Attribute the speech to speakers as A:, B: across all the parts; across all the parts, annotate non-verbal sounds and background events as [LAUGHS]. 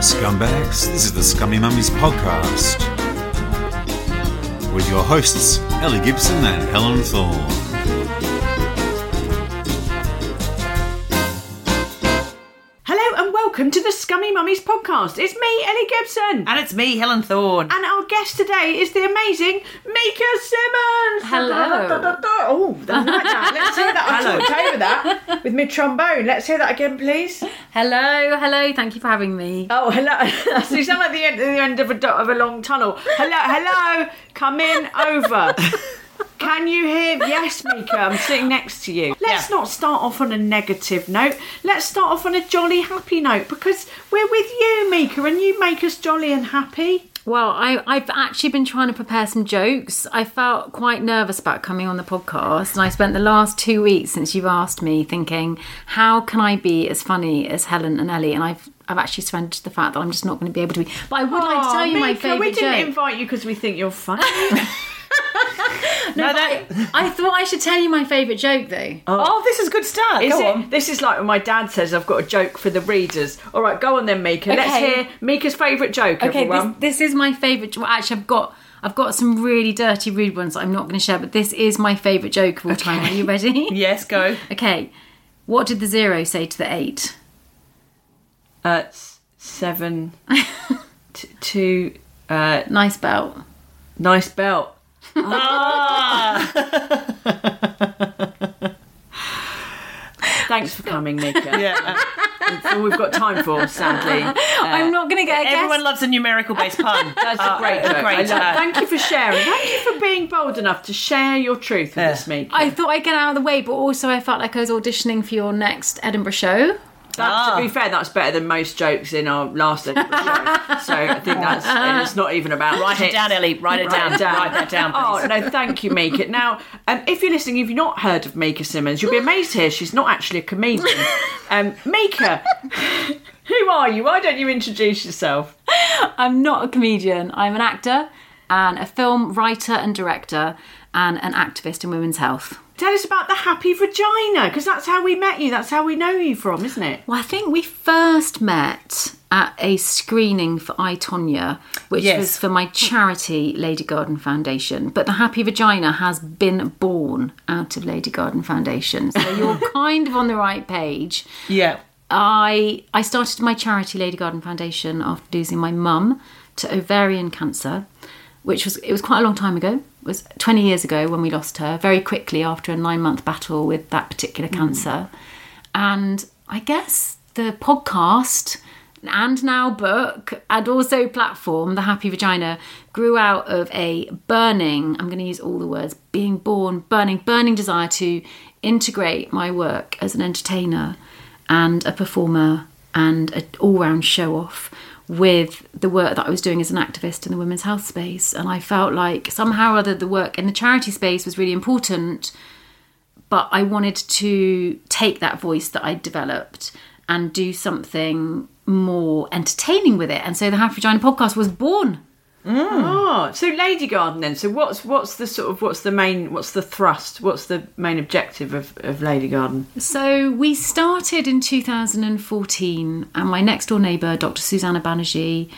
A: scumbags. This is the Scummy Mummies podcast with your hosts, Ellie Gibson and Helen Thorne.
B: Welcome to the Scummy Mummies podcast. It's me, Ellie Gibson.
C: And it's me, Helen Thorne.
B: And our guest today is the amazing Mika Simmons.
C: Hello.
B: Oh, I like that. Let's hear that. I
C: Hello.
B: talked over that with my trombone. Let's hear that again, please.
D: Hello, hello. Thank you for having me.
B: Oh, hello. [LAUGHS] so you sound like the end, the end of, a, of a long tunnel. Hello, hello. Come in over. [LAUGHS] Can you hear? Yes, Mika, I'm sitting next to you. Let's not start off on a negative note. Let's start off on a jolly, happy note because we're with you, Mika, and you make us jolly and happy.
D: Well, I, I've actually been trying to prepare some jokes. I felt quite nervous about coming on the podcast, and I spent the last two weeks since you've asked me thinking, how can I be as funny as Helen and Ellie? And I've I've actually surrendered to the fact that I'm just not going to be able to be. But I would like to tell you my
B: Mika,
D: favourite
B: we didn't
D: joke.
B: invite you because we think you're funny. [LAUGHS]
C: No, that.
D: I thought I should tell you my favourite joke though.
C: Oh, this is good stuff.
B: Is
C: Go
B: it?
C: on.
B: This is like when my dad says I've got a joke for the readers. All right, go on then, Mika. Let's hear Mika's favourite joke,
D: Okay,
B: everyone.
D: this, this is my favourite. Well, actually, I've got I've got some really dirty, rude ones that I'm not going to share, but this is my favourite joke of all time. Are you ready? [LAUGHS]
C: Yes, go.
D: Okay. What did the zero say to the eight?
B: Uh, seven, [LAUGHS] t- two, uh,
D: Nice belt.
B: nice belt. Thanks for coming, Mika. [LAUGHS]
C: Yeah.
B: That's all we've got time for, sadly. Uh,
D: I'm not going to get a
C: Everyone
D: guess.
C: loves a numerical based pun. [LAUGHS]
B: That's a great joke.
C: Great.
B: love-
C: uh,
B: Thank you for sharing. Thank you for being bold enough to share your truth with us, Mika.
D: I thought I'd get out of the way, but also I felt like I was auditioning for your next Edinburgh show.
B: That, To be fair, that's better than most jokes in our last episode. [LAUGHS] So I think that's, and it's not even about
C: Write it down, Ellie. Write it down. Write that down, please.
B: Oh no, thank you, Mika. Now, um, if you're listening, if you've not heard of Mika Simmons, you'll be amazed here. she's not actually a comedian. [LAUGHS] Um, Mika, [LAUGHS] who are you? Why don't you introduce yourself?
D: I'm not a comedian. I'm an actor and a film writer and director and an activist in women's health.
B: Tell us about the happy vagina, because that's how we met you. That's how we know you from, isn't it?
D: Well, I think we first met at a screening for I, Tonya, which
C: Yes.
D: was for my charity, Lady Garden Foundation. But the Happy Vagina has been born out of Lady Garden Foundation. So you're [LAUGHS] kind of on the right page.
C: Yeah.
D: I I started my charity, Lady Garden Foundation, after losing my mum to ovarian cancer, which was it was quite a long time ago. It was 20 years ago when we lost her, very quickly after a nine month battle with that particular mm. cancer. And I guess the podcast and now book and also platform, The Happy Vagina, grew out of a burning, I'm going to use all the words, being born, burning, burning desire to integrate my work as an entertainer and a performer and an all round show off with the work that I was doing as an activist in the women's health space. And I felt like somehow or other the work in the charity space was really important, but I wanted to take that voice that I'd developed and do something more entertaining with it. And so the Happy Vagina podcast was born.
B: Oh, so Lady Garden then. So what's what's the sort of what's the main what's the thrust? What's the main objective of, of Lady Garden?
D: So we started in 2014, and my next door neighbour, Dr. Susana Banerjee,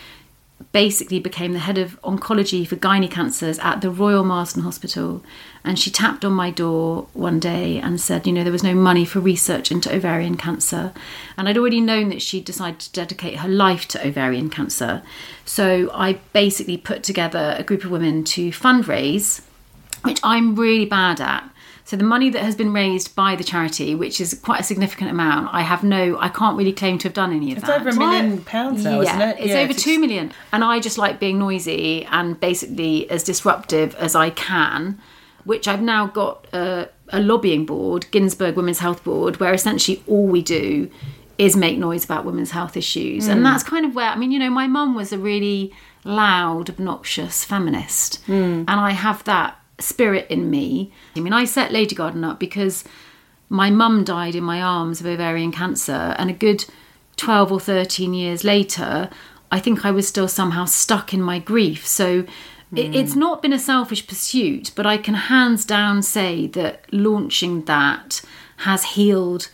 D: basically became the head of oncology for gynae cancers at the Royal Marsden Hospital. And she tapped on my door one day and said, you know, there was no money for research into ovarian cancer. And I'd already known that she'd decided to dedicate her life to ovarian cancer. So I basically put together a group of women to fundraise, which I'm really bad at. So the money that has been raised by the charity, which is quite a significant amount, I have no, I can't really claim to have done any of
E: It's
D: that.
E: It's over a million pounds now, isn't it?
D: It's
E: Yeah,
D: over two million. And I just like being noisy and basically as disruptive as I can, which I've now got a, a lobbying board, Ginsburg Women's Health Board, where essentially all we do is make noise about women's health issues.
E: Hmm.
D: And that's kind of where, I mean, you know, my mum was a really loud, obnoxious feminist.
E: Hmm.
D: And I have that spirit in me. I mean, I set Lady Garden up because my mum died in my arms of ovarian cancer, and a good 12 or 13 years later, I think I was still somehow stuck in my grief. So it, hmm. it's not been a selfish pursuit, but I can hands down say that launching that has healed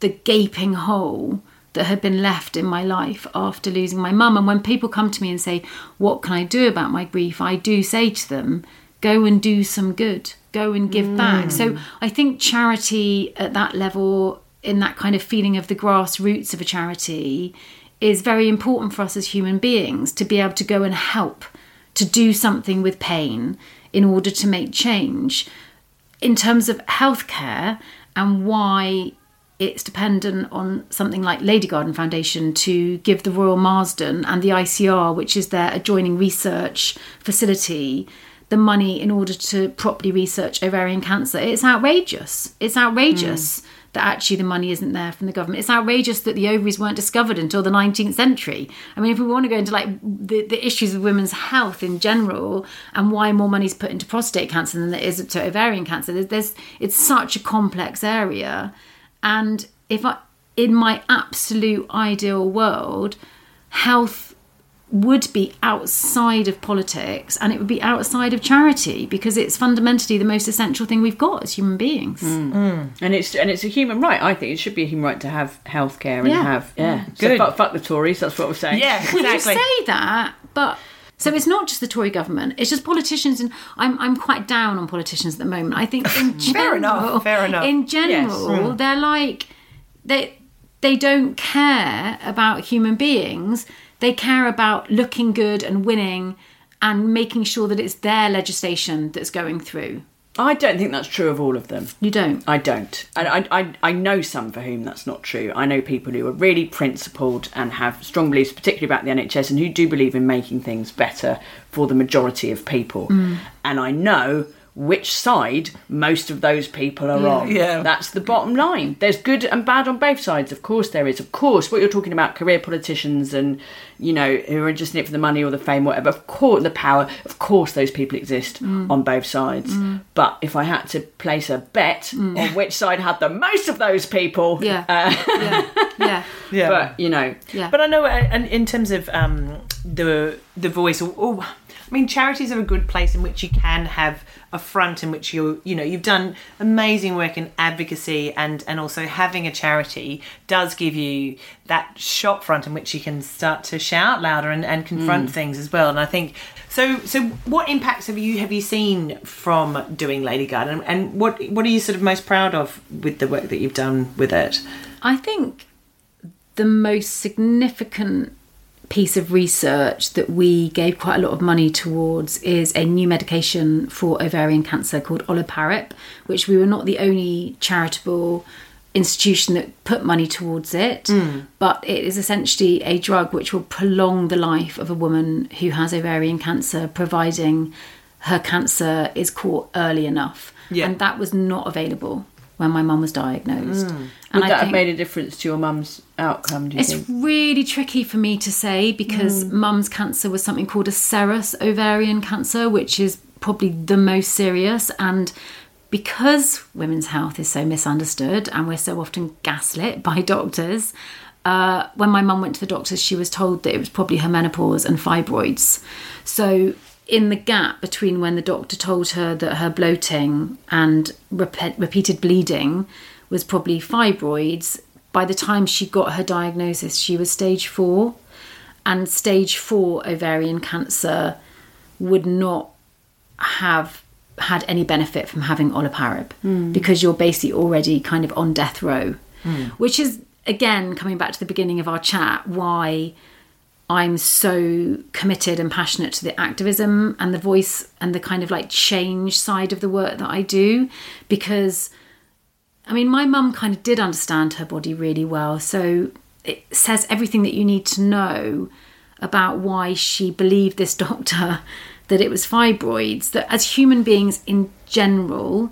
D: the gaping hole that had been left in my life after losing my mum. And when people come to me and say, What can I do about my grief? I do say to them, Go and do some good, go and give back. So mm. I think charity at that level, in that kind of feeling of the grassroots of a charity, is very important for us as human beings to be able to go and help, to do something with pain in order to make change in terms of healthcare and why it's dependent on something like Lady Garden Foundation to give the Royal Marsden and the ICR, which is their adjoining research facility, the money in order to properly research ovarian cancer. It's outrageous. It's outrageous. Hmm. That actually the money isn't there from the government. It's outrageous that the ovaries weren't discovered until the 19th century. I mean, if we want to go into like the, the issues of women's health in general and why more money is put into prostate cancer than there is to ovarian cancer, there's, there's it's such a complex area. And if I, in my absolute ideal world, health would be outside of politics and it would be outside of charity because it's fundamentally the most essential thing we've got as human beings. Mm. Mm.
B: and it's and it's a human right. I think it should be a human right to have healthcare and
D: Yeah.
B: have yeah. So
E: Good.
B: fuck, fuck the Tories. That's what we're saying.
E: Yeah, [LAUGHS]
D: Well, you
E: exactly.
D: say that, but so it's not just the Tory government; it's just politicians, and I'm I'm quite down on politicians at the moment. I think in [LAUGHS] general,
E: Fair enough, fair enough.
D: In general, mm. they're like they they don't care about human beings. They care about looking good and winning, and making sure that it's their legislation that's going through.
B: I don't think that's true of all of them.
D: You don't.
B: I don't. And I, I, I know some for whom that's not true. I know people who are really principled and have strong beliefs, particularly about the NHS, and who do believe in making things better for the majority of people. Mm. And I know which side most of those people are on.
E: Yeah.
B: That's the bottom line. There's good and bad on both sides. Of course there is. Of course, what you're talking about, career politicians and, you know, who are just in it for the money or the fame, whatever. Of course, the power. Of course, those people exist on both sides. But if I had to place a bet on which side had the most of those people,
D: Yeah.
B: uh,
D: yeah. Yeah. [LAUGHS]
E: Yeah.
B: but you know,
D: Yeah.
E: But I know, uh, and in terms of um, the the voice, or, or I mean, charities are a good place in which you can have a front in which you're, you know you've done amazing work in advocacy and and also having a charity does give you that shop front in which you can start to shout louder and, and confront mm. things as well. And I think so. So, what impacts have you have you seen from doing Lady Garden, and what what are you sort of most proud of with the work that you've done with it?
D: I think the most significant piece of research that we gave quite a lot of money towards is a new medication for ovarian cancer called olaparib, which we were not the only charitable institution that put money towards it, hmm. but it is essentially a drug which will prolong the life of a woman who has ovarian cancer, providing her cancer is caught early enough.
E: Yeah.
D: And that was not available when my mum was diagnosed.
B: would
D: And I
B: that have made a difference to your mum's outcome? Do you
D: it's
B: think?
D: really tricky for me to say because mum's cancer was something called a serous ovarian cancer, which is probably the most serious. And because women's health is so misunderstood and we're so often gaslit [LAUGHS] by doctors, uh, when my mum went to the doctors, she was told that it was probably her menopause and fibroids. So, in the gap between when the doctor told her that her bloating and repe- repeated bleeding was probably fibroids, by the time she got her diagnosis, she was stage four. and stage four ovarian cancer would not have had any benefit from having olaparib hmm. because you're basically already kind of on death row, hmm. which is again coming back to the beginning of our chat why I'm so committed and passionate to the activism and the voice and the kind of like change side of the work that I do because I mean my mum kind of did understand her body really well. So it says everything that you need to know about why she believed this [LAUGHS] doctor that it was fibroids that as human beings in general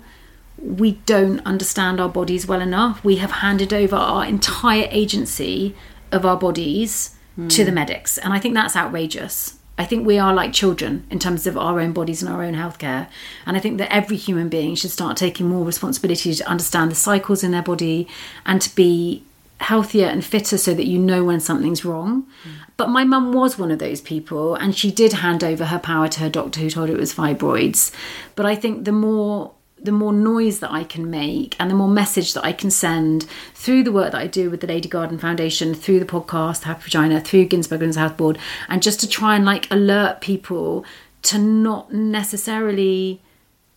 D: we don't understand our bodies well enough. We have handed over our entire agency of our bodies to the medics and i think that's outrageous i think we are like children in terms of our own bodies and our own healthcare and i think that every human being should start taking more responsibility to understand the cycles in their body and to be healthier and fitter so that you know when something's wrong. But my mum was one of those people and she did hand over her power to her doctor who told her it was fibroids. But I think the more the more noise that I can make and the more message that I can send through the work that I do with the Lady Garden Foundation, through the podcast Happy Vagina, through Ginsburg and House Board, and just to try and like alert people to not necessarily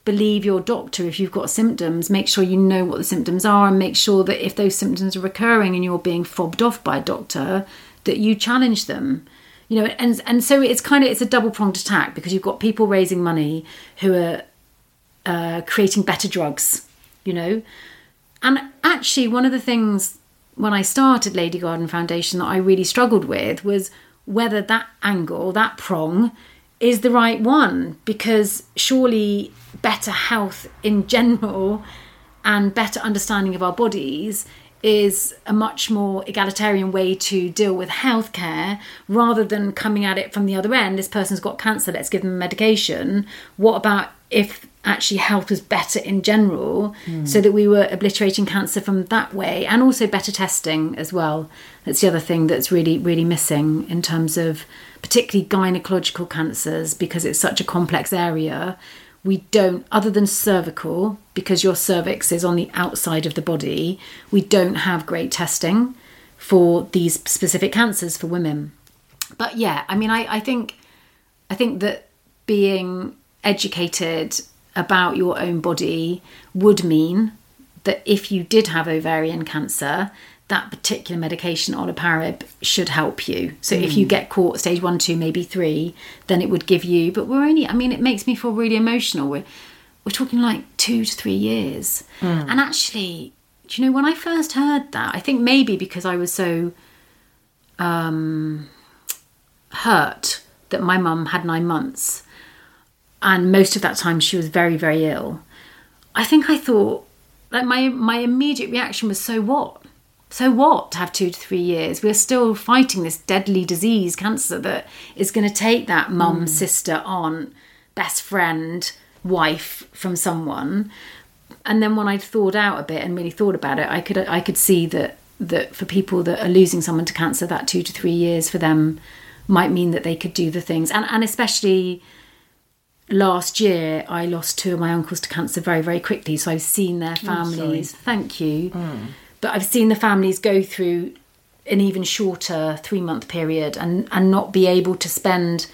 D: believe your doctor if you've got symptoms. Make sure you know what the symptoms are and make sure that if those symptoms are recurring and you're being fobbed off by a doctor that you challenge them. You know and and so it's kind of it's a double pronged attack because you've got people raising money who are uh, creating better drugs you know and actually one of the things when i started lady garden foundation that i really struggled with was whether that angle that prong is the right one because surely better health in [LAUGHS] general and better understanding of our bodies is a much more egalitarian way to deal with healthcare rather than coming at it from the other end. This person's got cancer, let's give them medication. What about if actually health was better in general hmm. so that we were obliterating cancer from that way and also better testing as well? That's the other thing that's really, really missing in terms of particularly gynecological cancers because it's such a complex area. We don't other than cervical because your cervix is on the outside of the body we don't have great testing for these specific cancers for women. But yeah i mean i, I think i think that being educated about your own body would mean that if you did have ovarian cancer that particular medication olaparib should help you. So if you get caught stage one two maybe three then it would give you but we're only i mean it makes me feel really emotional. We're, we're talking like two to three years. And actually do you know when i first heard that i think maybe because i was so um hurt that my mum had nine months and most of that time she was very very ill. I think i thought like my my immediate reaction was so what? So what to have two to three years? We're still fighting this deadly disease cancer that is going to take that mum mm. sister aunt best friend wife from someone. And then when i thought out a bit and really thought about it i could i could see that that for people that are losing someone to cancer that two to three years for them might mean that they could do the things. And and especially last year I lost two of my uncles to cancer very very quickly so I've seen their oh, families. Thank you. Hmm. But I've seen the families go through an even shorter 3 month period and and not be able to spend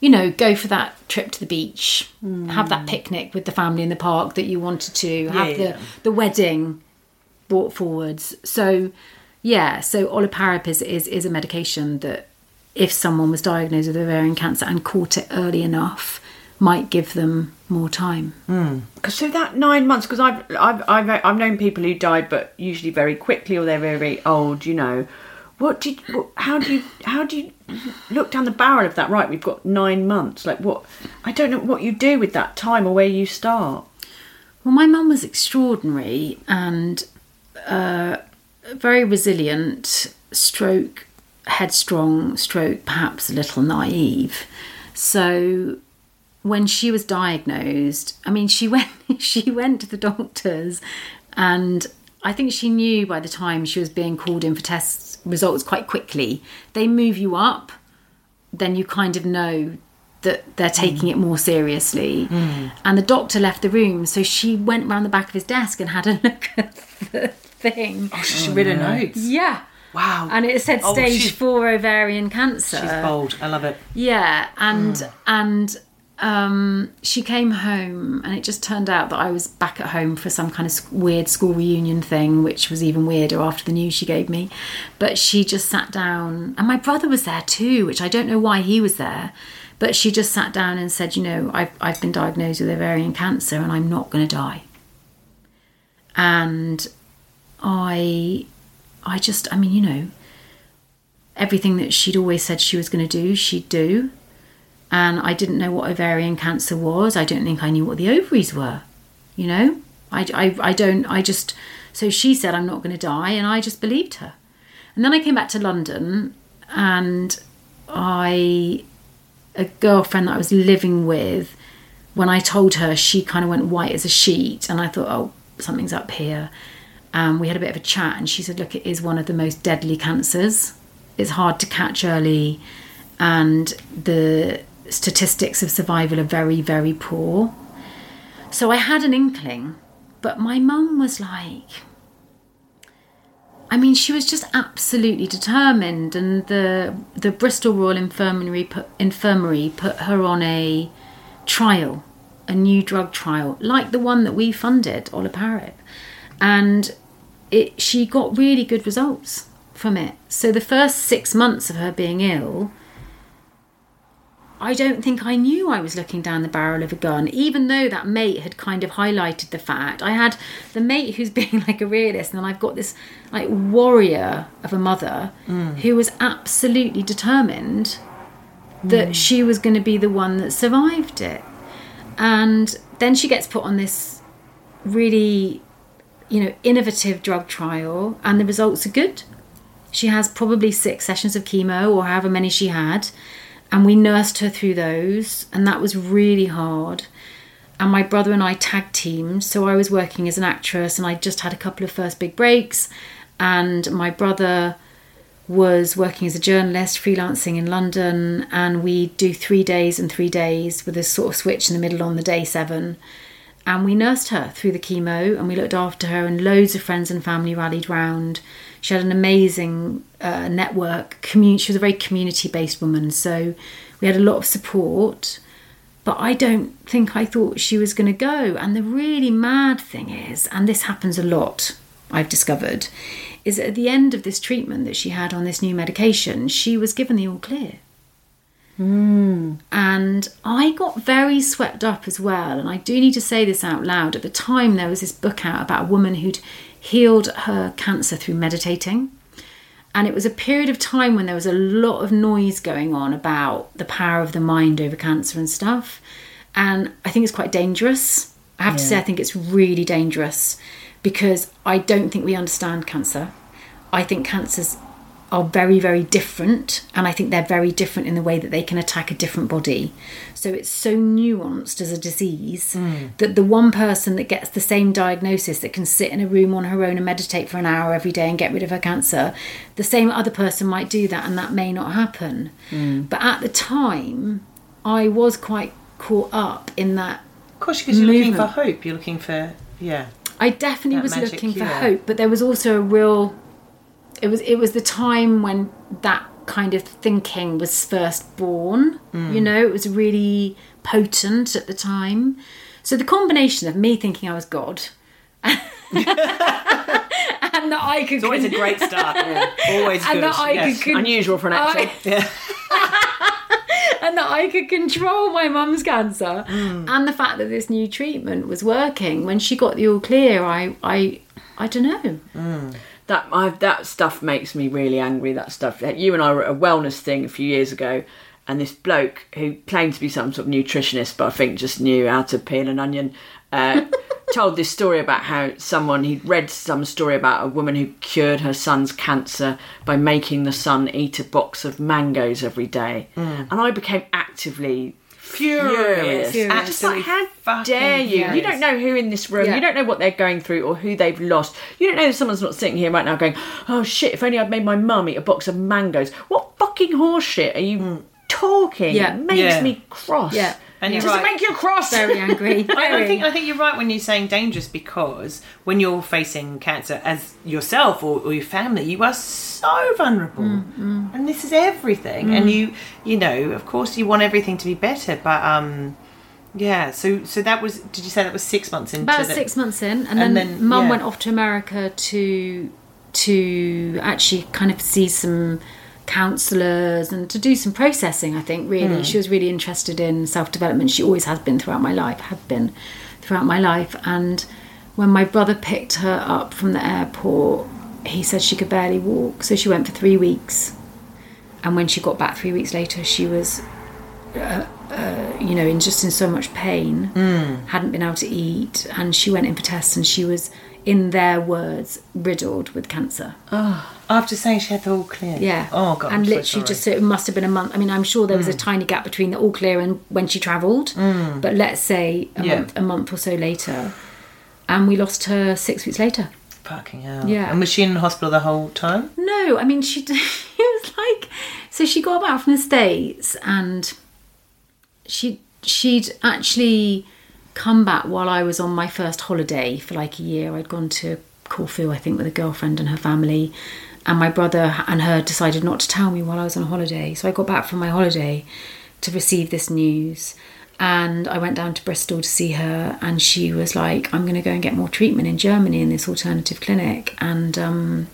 D: you know go for that trip to the beach hmm. have that picnic with the family in the park that you wanted to have
E: Yeah.
D: the the wedding brought forwards. So yeah so olaparib is, is is a medication that if someone was diagnosed with ovarian cancer and caught it early enough might give them more time
B: Because so that nine months, because I've, I've I've I've known people who died, but usually very quickly or they're very very old. You know, what did how do you how do you look down the barrel of that? Right, we've got nine months. Like what? I don't know what you do with that time or where you start.
D: Well, my mum was extraordinary and uh, very resilient, stroke headstrong, stroke perhaps a little naive. So when she was diagnosed, I mean, she [LAUGHS] went she went to the doctors, and I think she knew by the time she was being called in for test results quite quickly. They move you up, then you kind of know that they're taking it more seriously. And the doctor left the room, so she went round the back of his desk and had a [LAUGHS] look at the thing.
E: Oh, She read her notes.
D: Yeah.
E: Wow.
D: And it said
E: Oh,
D: stage
E: she's-
D: four ovarian cancer.
E: She's bold. I love it.
D: Yeah, and
E: Mm.
D: and um, she came home, and it just turned out that I was back at home for some kind of weird school reunion thing, which was even weirder after the news she gave me. But she just sat down, and my brother was there too, which I don't know why he was there. But she just sat down and said, "You know, I've I've been diagnosed with ovarian cancer, and I'm not going to die." And I, I just, I mean, you know, everything that she'd always said she was going to do, she'd do. And I didn't know what ovarian cancer was. I don't think I knew what the ovaries were. You know, I, I, I don't, I just, so she said, I'm not going to die. And I just believed her. And then I came back to London and I, a girlfriend that I was living with, when I told her, she kind of went white as a sheet. And I thought, oh, something's up here. Um, we had a bit of a chat, and she said, Look, it is one of the most deadly cancers. It's hard to catch early, and the statistics of survival are very, very poor. So I had an inkling, but my mum was like, I mean, she was just absolutely determined, and the the Bristol Royal Infirmary put, Infirmary put her on a trial, a new drug trial, like the one that we funded, Olaparib, and it she got really good results from it. So the first six months of her being ill, I don't think I knew I was looking down the barrel of a gun, even though that mate had kind of highlighted the fact. I had the mate who's [LAUGHS] being like a realist, and then I've got this like warrior of a mother mm. who was absolutely determined that mm. she was going to be the one that survived it. And then she gets put on this really, you know, innovative drug trial, and the results are good. She has probably six sessions of chemo or however many she had, and we nursed her through those, and that was really hard. And my brother and I tag teamed, so I was working as an actress, and I just had a couple of first big breaks, and my brother was working as a journalist, freelancing in London, and we do three days and three days with a sort of switch in the middle on the day seven. And we nursed her through the chemo and we looked after her, and loads of friends and family rallied round. She had an amazing uh, network. Commun- she was a very community based woman, so we had a lot of support. But I don't think I thought she was going to go. And the really mad thing is, and this happens a lot, I've discovered, is at the end of this treatment that she had on this new medication, she was given the all clear. And I got very swept up as well. And I do need to say this out loud. At the time, there was this book out about a woman who'd healed her cancer through meditating. And it was a period of time when there was a lot of noise going on about the power of the mind over cancer and stuff. And I think it's quite dangerous. I have to say, I think it's really dangerous because I don't think we understand cancer. I think cancers are very, very different, and I think they're very different in the way that they can attack a different body. So it's so nuanced as a disease mm. that the one person that gets the same diagnosis that can sit in a room on her own and meditate for an hour every day and get rid of her cancer, the same other person might do that, and that may not happen. Mm. But at the time, I was quite caught up in that
E: Of course, because you're looking for hope. You're looking for yeah.
D: I definitely was looking for hope, but there was also a real. It was it was the time when that kind of thinking was first born.
E: Mm.
D: You know, it was really potent at the time. So the combination of me thinking I was God. [LAUGHS] and that I could
E: It's always a great start. [LAUGHS] Always
D: and
E: good.
D: that I
E: yes.
D: could
B: Unusual for an actor. [LAUGHS]
D: and that I could control my mum's cancer,
E: Mm.
D: and the fact that this new treatment was working. When she got the all clear, I, I, I don't know.
B: That I, that stuff makes me really angry. That stuff. You and I were at a wellness thing a few years ago, and this bloke who claimed to be some sort of nutritionist, but I think just knew how to peel an onion, uh, [LAUGHS] told this story about how someone he'd read some story about a woman who cured her son's cancer by making the son eat a box of mangoes every day, and I became actively. Furious.
E: Furious.
B: And just like, how
E: Fucking
B: dare you? You don't know who in this room.
D: Yeah.
B: You don't know what they're going through or who they've lost. You don't know if someone's not sitting here right now going, "Oh shit! If only I'd made my mum eat a box of mangoes." What fucking horseshit are you mm. talking?
D: Yeah.
B: it makes
E: Yeah.
B: me cross.
D: Yeah.
E: And you're
B: Does
E: right.
B: it make you cross?
D: Very angry. [LAUGHS]
E: I, I think I think you're right when you're saying dangerous because when you're facing cancer as yourself or, or your family, you are so vulnerable, mm, mm. and this is everything. And mm. you, you know, of course, you want everything to be better, but um, yeah. So so that was. Did you say that was six months into
D: about
E: the,
D: six months in, and,
E: And
D: then,
E: then,
D: mum
E: yeah.
D: went off to America to to actually kind of see some counsellors and to do some processing. I think really hmm. she was really interested in self development. She always has been throughout my life, had been throughout my life. And when my brother picked her up from the airport, he said she could barely walk, so she went for three weeks. And when she got back three weeks later, she was uh, uh, you know, in just in so much pain, hmm. hadn't been able to eat, and she went in for tests, and she was, in their words, riddled with cancer.
E: After saying she had the all clear.
D: Yeah.
E: Oh god. I'm
D: And
E: so
D: literally,
E: sorry.
D: just it must have been a month. I mean, I'm sure there was a hmm. tiny gap between the all clear and when she travelled, hmm. but let's say a
E: Yeah.
D: month, a month or so later, and we lost her six weeks later.
E: fucking hell.
D: Yeah.
E: And was she in hospital the whole time?
D: No, I mean she. [LAUGHS] It was like so she got back from the states and she she'd actually come back while I was on my first holiday for like a year. I'd gone to Corfu, I think, with a girlfriend and her family, and my brother and her decided not to tell me while I was on holiday. So I got back from my holiday to receive this news. And I went down to Bristol to see her, and she was like, "I'm going to go and get more treatment in Germany in this alternative clinic." And um,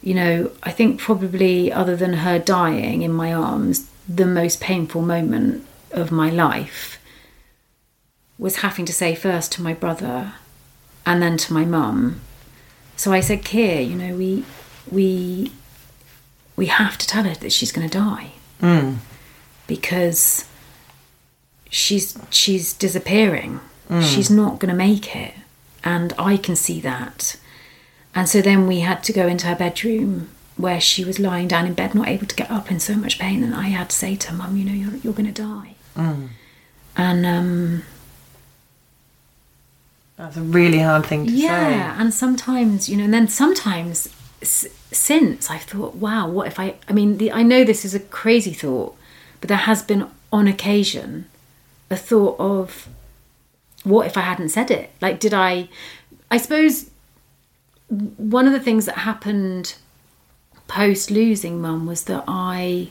D: you know, I think probably other than her dying in my arms, the most painful moment of my life was having to say first to my brother and then to my mum. So I said, Keir, you know, we we we have to tell her that she's going to die mm. because she's she's disappearing. Mm. She's not going to make it, and I can see that. And so then we had to go into her bedroom where she was lying down in bed, not able to get up in so much pain. And I had to say to her, Mum, you know, you're, you're going to die. Mm. And um,
E: That's a really hard thing to
D: yeah,
E: say.
D: Yeah, and sometimes, you know, and then sometimes s- since I've thought, wow, what if I, I mean, the, I know this is a crazy thought, but there has been on occasion a thought of, what if I hadn't said it? Like, did I, I suppose one of the things that happened post losing mum was that I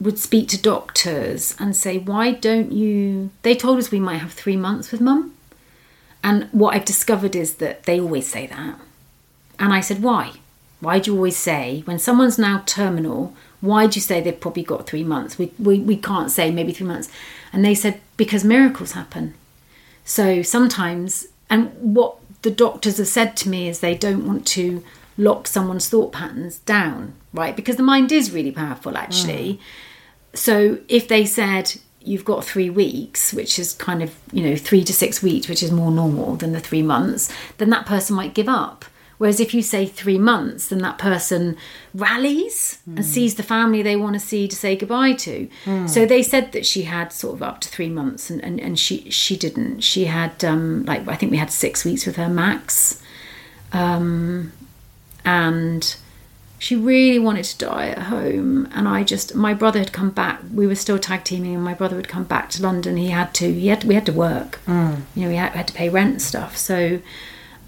D: would speak to doctors and say, why don't you, they told us we might have three months with mum. And what I've discovered is that they always say that. And I said, why? Why do you always say, when someone's now terminal, why do you say they've probably got three months? We, we, we can't say maybe three months. And they said, because miracles happen. So sometimes, and what the doctors have said to me is they don't want to lock someone's thought patterns down, right? Because the mind is really powerful, actually. Mm. So if they said you've got three weeks, which is kind of, you know, three to six weeks, which is more normal than the three months, then that person might give up. Whereas if you say three months, then that person rallies and sees the family they want to see to say goodbye to. So they said that she had sort of up to three months, and, and, and she she didn't. She had um, like I think we had six weeks with her max, um, and she really wanted to die at home. And I just my brother had come back. We were still tag teaming, and my brother had come back to London. He had to. He had we had to work. Mm. You know, we had, had to pay rent and stuff. So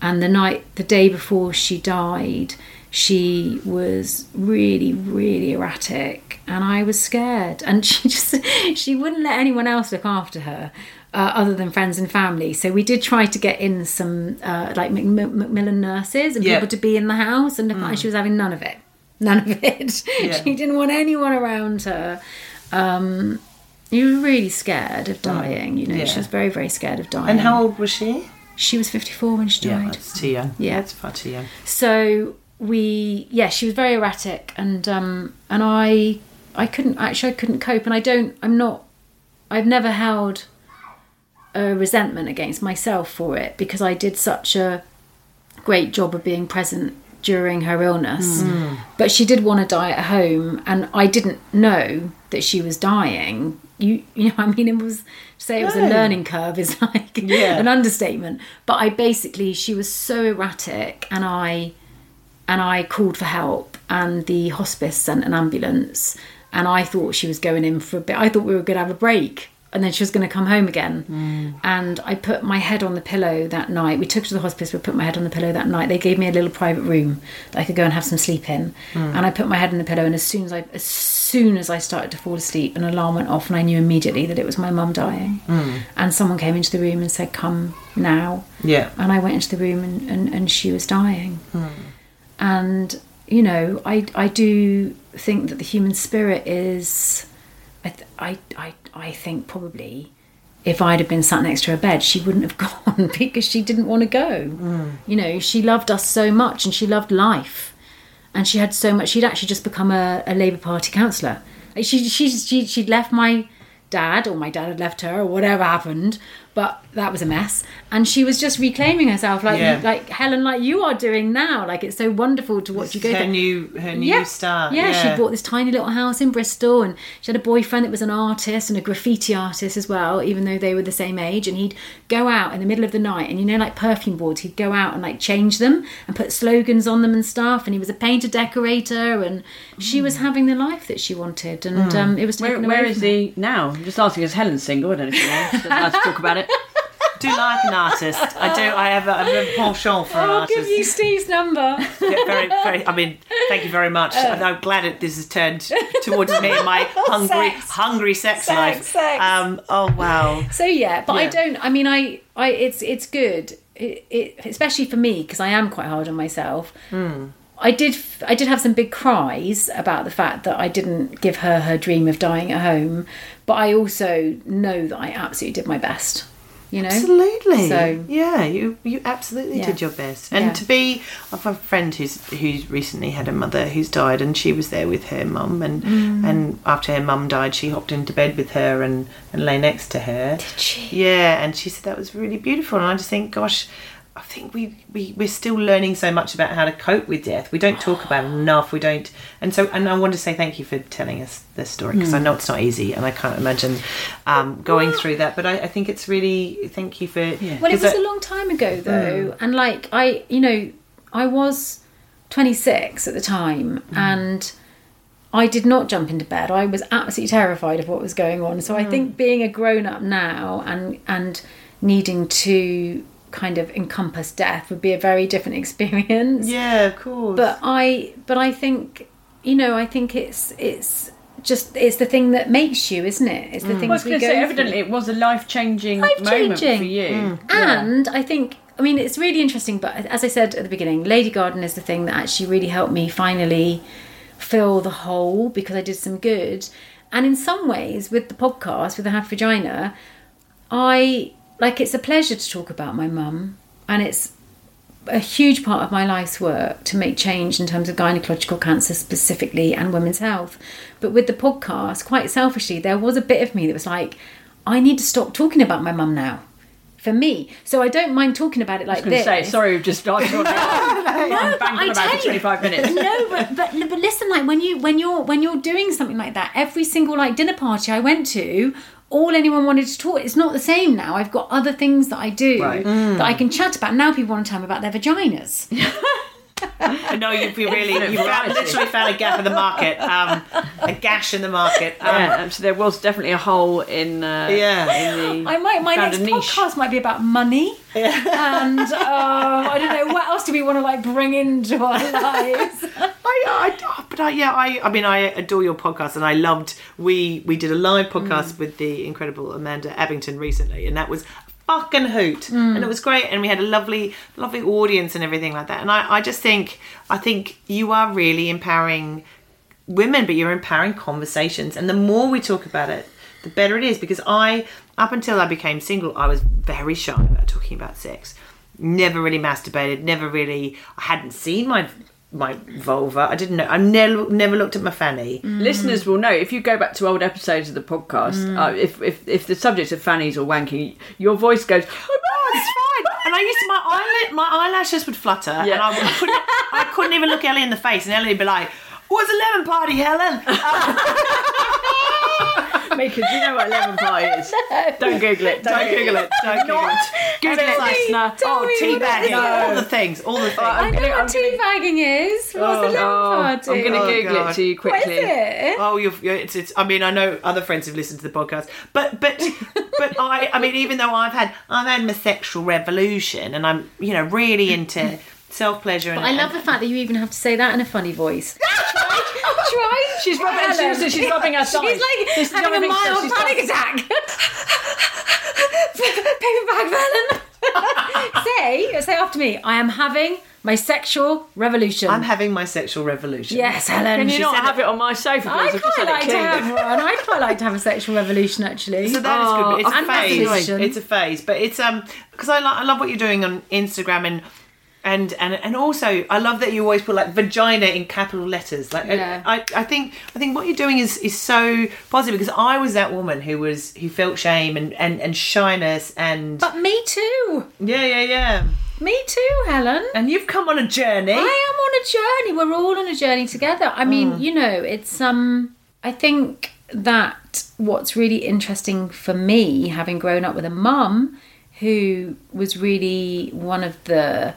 D: and the night the day before she died she was really really erratic and i was scared and [LAUGHS] she just she wouldn't let anyone else look after her uh, other than friends and family so we did try to get in some uh, like Mac- Mac- macmillan nurses and
E: Yeah.
D: people to be in the house and and she was having none of it none of it [LAUGHS]
E: Yeah.
D: she didn't want anyone around her um she was really scared of dying you know
E: Yeah.
D: she was very very scared of dying
E: And how old was she?
D: she was 54 when she died.
E: Yeah, that's too young.
D: Yeah.
E: that's far too young.
D: So we, yeah, she was very erratic, and um, and I, I couldn't actually, I couldn't cope, and I don't, I'm not, I've never held a resentment against myself for it because I did such a great job of being present during her illness. Mm. But she did want to die at home, and I didn't know that she was dying. You, you know, [LAUGHS] I mean, it was say it was a learning curve is [LAUGHS] like
E: Yeah.
D: an understatement. But I basically, she was so erratic, and I, and I called for help, and the hospice sent an ambulance, and I thought she was going in for a bit. I thought we were going to have a break. And then she was going to come home again. Mm. And I put my head on the pillow that night. We took her to the hospice, we put my head on the pillow that night. They gave me a little private room that I could go and have some sleep in. Mm. And I put my head on the pillow, and as soon as I, as soon as I started to fall asleep, an alarm went off, and I knew immediately that it was my mum dying. Mm. And someone came into the room and said, "Come now."
E: Yeah.
D: And I went into the room, and, and, and she was dying. And you know, I I do think that the human spirit is, I th- I I I think probably. If I'd have been sat next to her bed, she wouldn't have [LAUGHS] gone because she didn't want to go. Mm. You know, she loved us so much and she loved life and she had so much. She'd actually just become a, a Labour Party councillor. She, she, she, she'd left my dad, or my dad had left her, or whatever happened. But that was a mess, and she was just reclaiming herself, like
E: Yeah.
D: like Helen, like you are doing now. Like it's so wonderful to watch you go.
E: her
D: through.
E: new her new start.
D: Yeah, she bought this tiny little house in Bristol, and she had a boyfriend that was an artist and a graffiti artist as well, even though they were the same age. And he'd go out in the middle of the night, and you know, like perfume boards, he'd go out and like change them and put slogans on them and stuff. And he was a painter decorator, and she was having the life that she wanted, and um, it was
B: Where,
D: taken
B: where
D: away
B: is
D: from her.
B: he now? I'm just asking, is Helen single? I don't know if you know. Doesn't to [LAUGHS] talk about it.
E: Do like an artist. I do. I have a, I have a penchant for an
D: I'll
E: artist.
D: give you Steve's number.
E: Yeah, very, very. I mean, thank you very much.
D: Uh,
E: I'm glad that this has turned towards me and my [LAUGHS] hungry,
D: Sex.
E: hungry sex,
D: Sex,
E: life.
D: sex.
E: Um. Oh wow.
D: So yeah, but I
E: Yeah.
D: don't. I mean, I, I, it's it's good, it, it, especially for me because I am quite hard on myself. I did, I did have some big cries about the fact that I didn't give her her dream of dying at home, but I also know that I absolutely did my best. You know,
E: Absolutely.
D: So
E: yeah, you you absolutely
D: Yeah.
E: did your best. And
D: Yeah.
E: to be, I've a friend who's who's recently had a mother who's died, and she was there with her mum, and
D: Mm.
E: and after her mum died, she hopped into bed with her and and lay next to her.
D: Did she?
E: Yeah, and she said that was really beautiful, and I just think, gosh. I think we, we we're still learning so much about how to cope with death. We don't talk about it enough. We don't, and so and I want to say thank you for telling us this story because I
D: Hmm.
E: know it's not easy, and I can't imagine um, going through that. But I, I think it's really thank you for.
D: Well, it was
E: I-
D: a long time ago though, and like I, you know, I was 26 at the time, and I did not jump into bed. I was absolutely terrified of what was going on. So I think being a grown up now and and needing to kind of encompass death would be a very different [LAUGHS] experience.
E: Yeah, of course.
D: But I, but I think, you know, I think it's it's just it's the thing that makes you, isn't it? It's the mm. things
B: I was
D: we go
B: say,
D: through.
B: evidently, it was a life changing moment
D: Life-changing.
B: for you. Mm.
D: And I think, I mean, it's really interesting, but as I said at the beginning, Lady Garden is the thing that actually really helped me finally fill the hole because I did some good. And in some ways, with the podcast, with the Happy Vagina, I like it's a pleasure to talk about my mum, and it's a huge part of my life's work to make change in terms of gynecological cancer specifically and women's health. But with the podcast, quite selfishly, there was a bit of me that was like, I need to stop talking about my mum now. For me, so I don't mind talking about it like
B: I was
D: this.
B: say, sorry, we've just started on [LAUGHS] I'm
D: but I
B: about
D: tell you-
B: 25 minutes. [LAUGHS]
D: no, but, but but listen, like when you when you're when you're doing something like that, every single like dinner party I went to, all anyone wanted to talk. It's not the same now. I've got other things that I do
B: Right. Mm.
D: that I can chat about. Now people want to tell me about their vaginas. [LAUGHS]
E: I know you've you really you found, literally found a gap in the market, um, a gash in the market. Um,
B: Yeah, um, so there was definitely a hole in, uh,
E: Yeah.
B: in the.
D: I might my next podcast might be about money, and uh, I don't know what else do we want to like bring into our lives.
E: I, I, but I, yeah, I, I mean, I adore your podcast, and I loved. We we did a live podcast with the incredible Amanda Abbington recently, and that was a fucking hoot, mm. and it was great, and we had a lovely, lovely audience and everything like that. And I, I just think, I think you are really empowering women, but you're empowering conversations, and the more we talk about it, the better it is. Because I, up until I became single, I was very shy about talking about sex. Never really masturbated. Never really. I hadn't seen my my vulva. I didn't know. I never never looked at my fanny.
B: Listeners will know if you go back to old episodes of the podcast, uh, if, if if the subject of fannies or wanking, your voice goes,
E: Oh, it's fine. And I used to my eyelid, my eyelashes would flutter, and
B: Yeah.
E: I, I couldn't I couldn't even look Ellie in the face, and Ellie would be like. What's a lemon party, Helen?
B: Mika, [LAUGHS] [LAUGHS] do you know what a lemon pie is? [LAUGHS] Don't Google it. Don't,
E: Don't Google it. Don't Google it.
B: Google it, listener.
E: Oh,
D: me
E: tea
D: what
E: bagging.
B: No.
E: All the things. All the oh, things.
D: I
B: I'm
D: know what
B: I'm gonna-
D: teabagging is. What's a oh, lemon
B: Oh,
D: party?
B: I'm going to
E: Oh,
B: Google
E: God.
B: it to you
D: What is
B: quickly.
D: it?
E: Oh, you've, you're, it's, it's. I mean, I know other friends have listened to the podcast, but but [LAUGHS] but I. I mean, even though I've had I've had my sexual revolution, and I'm you know really into self pleasure. And
D: I love the fact that you even have to say that in a funny voice. [LAUGHS] try, try.
B: She's rubbing-
D: Helen.
B: seriously, she's rubbing her thighs.
D: She's like
B: She's
D: having a
B: rubbing-
D: mild
B: she's
D: panic
B: rubbing-
D: attack. [LAUGHS] Paper bag, Helen. [LAUGHS] say, say after me. I am having my sexual revolution.
E: I'm having my sexual revolution.
D: yes, Helen.
B: Can you
D: she
B: not
D: said
B: have
D: it.
B: it on my sofa.
D: I'd
B: I've just
D: quite
B: had it
D: like to have one. I'd quite like to have a sexual revolution, actually.
E: So that is
B: Oh,
E: good. It's a phase.
D: revolution.
E: It's a phase, but it's um because I, lo- I love what you're doing on Instagram and. And, and and also I love that you always put like vagina in capital letters. Like
D: Yeah.
E: I, I think I think what you're doing is is so positive because I was that woman who was who felt shame and and, and shyness and
D: but me too.
E: yeah yeah yeah.
D: Me too, Helen.
E: And you've come on a journey.
D: I am on a journey. We're all on a journey together. I mean, you know, it's um I think that what's really interesting for me having grown up with a mum who was really one of the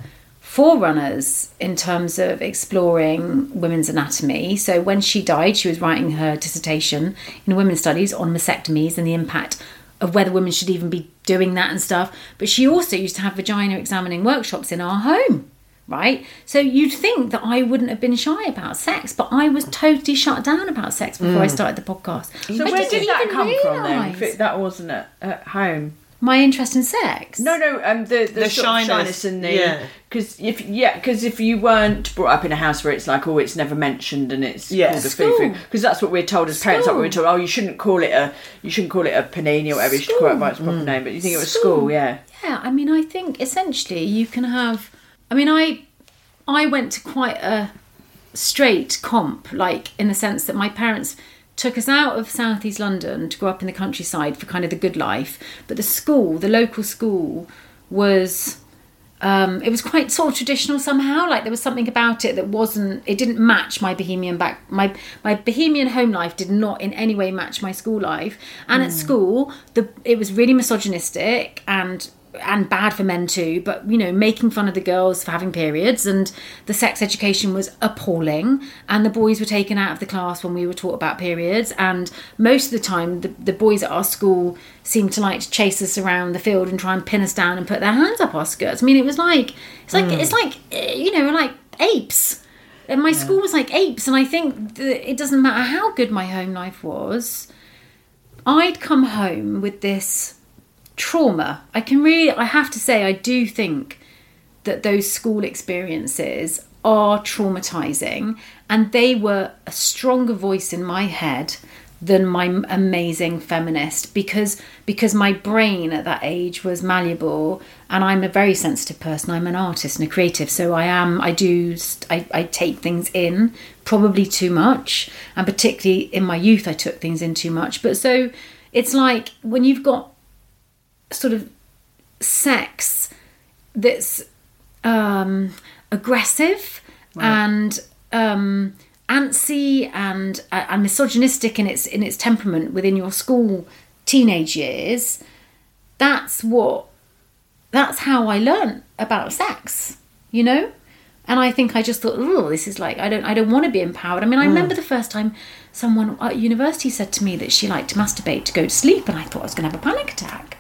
D: forerunners in terms of exploring women's anatomy. So when she died, she was writing her dissertation in women's studies on mastectomies and the impact of whether women should even be doing that and stuff. But she also used to have vagina examining workshops in our home. Right, so you'd think that I wouldn't have been shy about sex, but I was totally shut down about sex before I mm. started the podcast.
B: So
D: I
B: where
D: didn't
B: that
D: even
B: come from then?
D: realise
B: If it- that wasn't at, at home.
D: My interest in sex.
B: No, no, um, the the,
E: The shyness,
B: shyness and the
E: yeah.
B: because if yeah, because if you weren't brought up in a house where it's like oh it's never mentioned and it's
E: Yeah.
B: called a
D: School.
B: because that's what we're told as parents. Like we're told oh you shouldn't call it a you shouldn't call it a panini or whatever. You should call it by its proper name. But you think it was school,
D: School.
B: yeah.
D: Yeah, I mean, I think essentially you can have. I mean, I I went to quite a straight comp, like in the sense that my parents took us out of southeast London to grow up in the countryside for kind of the good life. But the school, the local school, was um, it was quite sort of traditional somehow. Like there was something about it that wasn't. It didn't match my bohemian back. My my bohemian home life did not in any way match my school life. And at school, the it was really misogynistic and and bad for men too. But you know, making fun of the girls for having periods, and the sex education was appalling. And the boys were taken out of the class when we were taught about periods. And most of the time, the, the boys at our school seemed to like to chase us around the field and try and pin us down and put their hands up our skirts. I mean, it was like it's like it's like eh, you know, like apes. And my school was like apes, and I think it doesn't matter how good my home life was. I'd come home with this trauma. I can really, I have to say, I do think that those school experiences are traumatizing, and they were a stronger voice in my head than my amazing feminist because because my brain at that age was malleable and I'm a very sensitive person I'm an artist and a creative so I am I do I, I take things in probably too much and particularly in my youth I took things in too much but so it's like when you've got sort of sex that's um, aggressive and um, antsy and uh, and misogynistic in its in its temperament within your school teenage years. That's what. That's how I learned about sex. You know. And I think I just thought, oh, this is like I don't, I don't want to be empowered. I mean, I remember the first time someone at university said to me that she liked to masturbate to go to sleep, and I thought I was going to have a panic attack.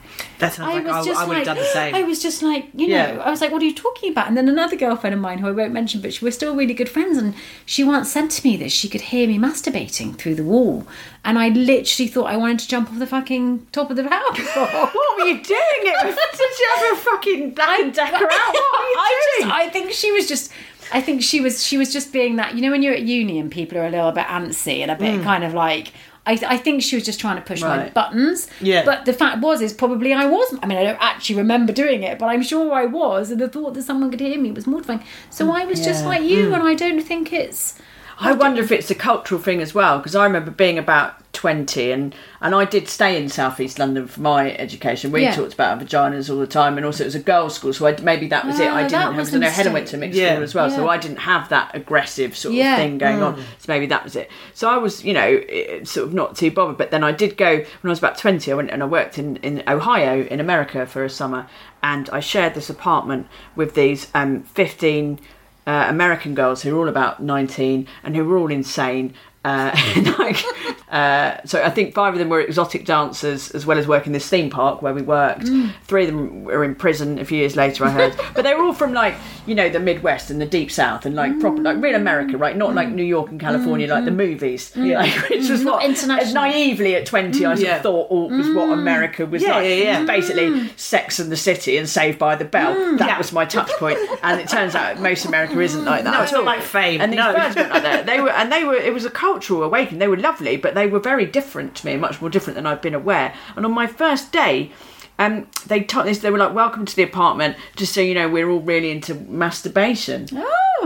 E: That sounds
D: I
E: like
D: was
E: I,
D: just
E: I would have
D: like,
E: done the same.
D: I was just like, you know,
E: Yeah.
D: I was like, what are you talking about? And then another girlfriend of mine, who I won't mention, but she, we're still really good friends, and she once said to me that she could hear me masturbating through the wall, and I literally thought I wanted to jump off the fucking top of the house. [LAUGHS]
B: What were you doing it with? Did you have a fucking and decker out? What were you
D: I
B: doing?
D: just, I think she was just. I think she was she was just being that you know when you're at uni and people are a little bit antsy and a bit mm. kind of like I, I think she was just trying to push my buttons.
E: Yeah.
D: But the fact was is probably I was. I mean I don't actually remember doing it, but I'm sure I was. And the thought that someone could hear me was mortifying. So I was just like you, mm. and I don't think it's.
B: I wonder if it's a cultural thing as well because I remember being about twenty, and and I did stay in southeast London for my education. We
D: Yeah.
B: talked about vaginas all the time, and also it was a girls' school, so I, maybe that was it.
D: Ah,
B: I didn't have.
D: was
B: because I know
D: a
B: Helen went to
D: mistake.
B: mixed
E: Yeah.
B: school as well, so I didn't have that aggressive sort of thing going on. So maybe that was it. So I was, you know, sort of not too bothered. But then I did go when I was about twenty. I went and I worked in in Ohio in America for a summer, and I shared this apartment with these um, fifteen uh, American girls who were all about nineteen and who were all insane. Uh, [LAUGHS] like, uh, so I think five of them were exotic dancers as well as working this theme park where we worked. Mm. Three of them were in prison a few years later, I heard. [LAUGHS] but they were all from like you know the Midwest and the Deep South and like proper like real America, right? Not like mm. New York and California, like the mm-hmm. movies. Mm. [LAUGHS] Like, which was mm-hmm.
D: Not
B: what
D: international.
B: naively at twenty I sort
E: Yeah.
B: of thought all was what America was
E: Yeah,
B: like.
E: yeah, yeah.
B: Basically, Sex and the City and Saved by the Bell. That
E: Yeah.
B: was my touch point. and it turns out most America isn't like that.
E: No, it's not like Fame,
B: And these
E: no.
B: birds weren't like that. They were, and they were. It was a cultural awakening. They were lovely, but they were very different to me, much more different than I've been aware. And on my first day. Um, they told this. they were like, "Welcome to the apartment." Just so you know, we're all really into masturbation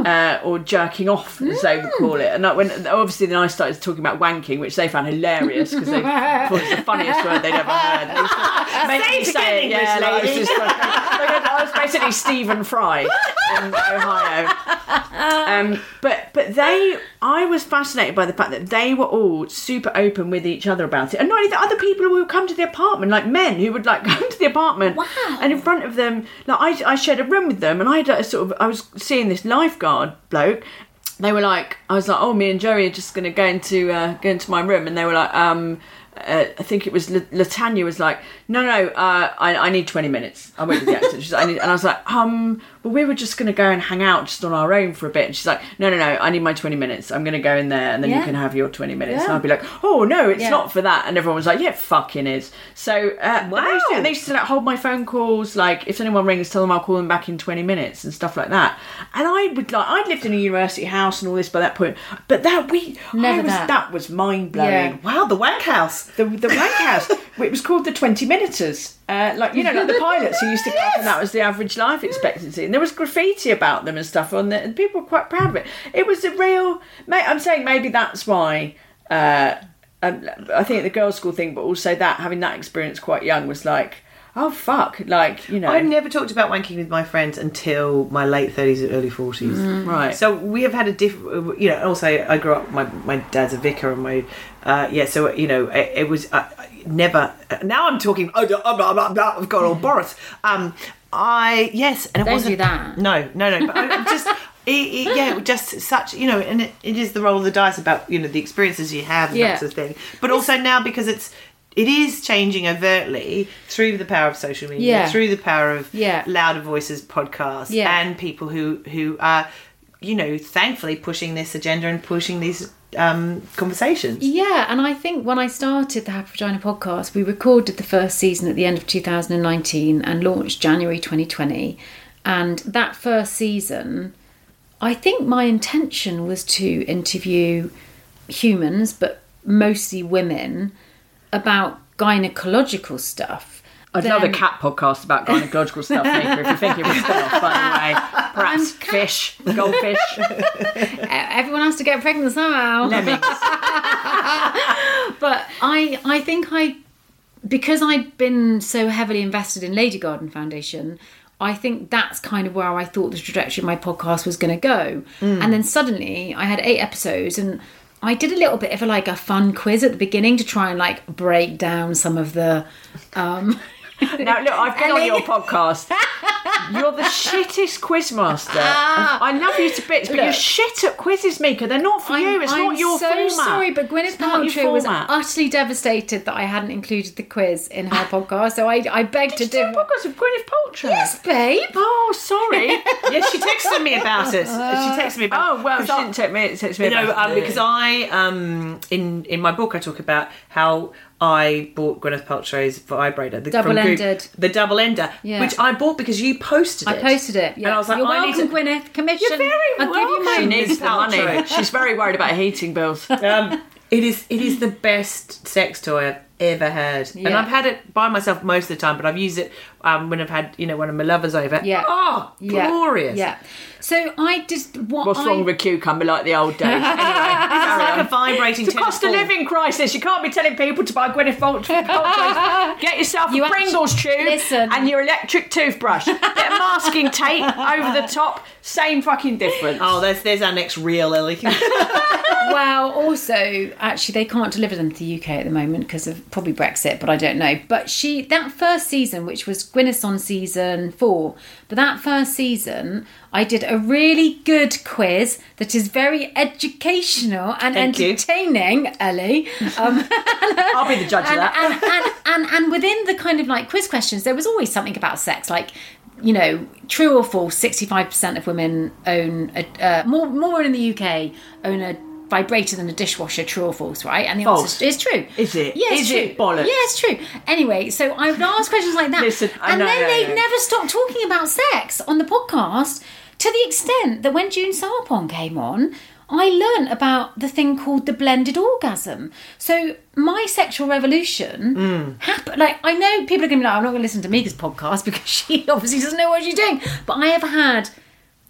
B: uh, or jerking off, as they would call it. And that when obviously then I started talking about wanking, which they found hilarious because they thought it was the funniest word they'd ever heard. They used to make
E: Say
B: me
E: it
B: say it, yeah. Like, it was just like, like, I was basically Stephen Fry in Ohio. Um, but but they, I was fascinated by the fact that they were all super open with each other about it, and not only that, other people who would come to the apartment, like men who would like [LAUGHS] come to the apartment, wow. and in front of them, like I, I shared a room with them, and I had a sort of, I was seeing this bloke. They were like, I was like, oh, me and Joey are just going to go into uh, go into my room, and they were like, um. Uh, I think it was La- Latanya was like, no, no, uh, I, I need 20 minutes. I went with the accent. She's like, I need, and I was like, um, well, we were just going to go and hang out just on our own for a bit. And she's like, no, no, no, I need my 20 minutes. I'm going to go in there and then you can have your 20 minutes. And I'd be like, oh, no, it's
D: Yeah.
B: not for that. And everyone was like, yeah, it fucking is. So, uh, wow. they used, to, they used to like hold my phone calls. Like, if anyone rings, tell them I'll call them back in 20 minutes and stuff like that. And I would like, I'd lived in a university house and all this by that point. But that, we,
D: Never
B: was,
D: that.
B: that was mind blowing
D: Yeah.
E: Wow, the wank house.
B: the the wank house. [LAUGHS] It was called the twenty minuters. Uh, like you know, like the [LAUGHS] pilots who used to come, and that was the average life expectancy. And there was graffiti about them and stuff on there, and people were quite proud of it. It was a real. I'm saying maybe that's why. Uh, um, I think the girls' school thing, but also that having that experience quite young was like, oh fuck, like you know,
E: I've never talked about wanking with my friends until my late thirties and early forties.
B: right.
E: So we have had a different, you know. Also, I grew up. My my dad's a vicar, and my uh, yeah. So you know, it, it was never. Now I'm talking. Oh, blah, blah, blah, I've got all Boris. Um, I yes, and it
D: Don't
E: wasn't
D: do that.
E: No, no, no. But I, just. [LAUGHS] It, it, yeah, just such you know, and it, it is the roll of the dice about you know the experiences you have and
D: Yeah.
E: that sort of thing. But also now because it's it is changing overtly through the power of social media,
D: Yeah.
E: through the power of
D: Yeah.
E: louder voices podcasts,
D: Yeah.
E: and people who who are you know thankfully pushing this agenda and pushing these um, conversations.
D: Yeah, and I think when I started the Happy Vagina podcast, we recorded the first season at the end of 2019 and launched January 2020. And that first season, I think my intention was to interview humans, but mostly women, about gynecological stuff.
B: Another cat podcast about gynecological stuff, if you're thinking of spin-off, by the way. Perhaps fish, goldfish, [LAUGHS]
D: Everyone has to get pregnant somehow.
B: lemmings. [LAUGHS]
D: but I I think I because I'd been so heavily invested in Lady Garden Foundation, I think that's kind of where I thought the trajectory of my podcast was going to go. And then suddenly I had eight episodes and I did a little bit of a, like a fun quiz at the beginning to try and like break down some of the um [LAUGHS]
B: Now, look, I've [LAUGHS] been on your podcast. [LAUGHS] You're the shittest quizmaster. I love you to bits, but you're shit at quizzes, Mika. They're not for you. It's
D: I'm
B: not your
D: so
B: format.
D: sorry, but Gwyneth
B: It's not your
D: Paltrow was utterly devastated that I hadn't included the quiz in her podcast. So I, I begged
B: Did
D: to
B: you
D: do.
B: do a podcast with Gwyneth Paltrow?
D: Yes, babe.
B: Oh, sorry. [LAUGHS]
E: yes, she texted me about it. She texted me about.
B: oh, well, she
E: I-
B: didn't take me. Text me
E: You know, um, because I um in in my book I talk about how I bought Gwyneth Paltrow's vibrator, the
D: Double-ended.
E: the double ender,
D: Yeah.
E: which I bought because you posted it.
D: I
E: it.
D: posted it. Yeah.
E: And I was like,
D: You're
E: I need
D: welcome,
E: to-
D: Gwyneth. Commission.
E: You're very
D: I'll give you
E: welcome.
B: she needs the money. [LAUGHS] She's very worried about her heating bills. [LAUGHS]
E: um, it is it is the best sex toy I've ever had, and I've had it by myself most of the time. But I've used it um, when I've had you know one of my lovers over.
D: Yeah.
E: oh,
D: Yeah.
E: glorious.
D: Yeah. So I just what
B: What's
D: I,
B: wrong with a cucumber like the old days? [LAUGHS] Anyway,
E: It's like a vibrating
B: It's a cost of living crisis. You can't be telling people to buy Gwyneth Paltrow. [LAUGHS] Get yourself
D: You
B: a
D: actu-
B: Pringles tube
D: Listen.
B: and your electric toothbrush. Bit of masking tape [LAUGHS] over the top. Same fucking difference.
E: Oh, there's there's our next reel, Ellie.
D: well, also, actually, they can't deliver them to the UK at the moment because of probably Brexit, but I don't know. But she, that first season, which was Gwyneth's on season four, but that first season, I did a really good quiz that is very educational and
E: Thank you.
D: entertaining, Ellie. Um, [LAUGHS]
B: I'll be the judge of that.
D: and, and, and, and within the kind of like quiz questions, there was always something about sex, like you know, true or false. Sixty-five percent of women own a, uh, more. More in the UK own a vibrator than a dishwasher. True or false? Right? And the
B: False.
D: answer is true.
B: Is it?
D: Yeah, it's
B: Is
D: true.
B: it bollocks?
D: Yeah, it's true. Anyway, so I would ask questions like that,
B: Listen, I
D: and
B: know,
D: then
B: no,
D: they
B: no.
D: never stopped talking about sex on the podcast. To the extent that when June Sarpong came on, I learnt about the thing called the blended orgasm. So my sexual revolution
B: Mm.
D: happened. Like I know people are going to be like, I'm not going to listen to Mika's podcast [LAUGHS] because she obviously doesn't know what she's doing. But I have had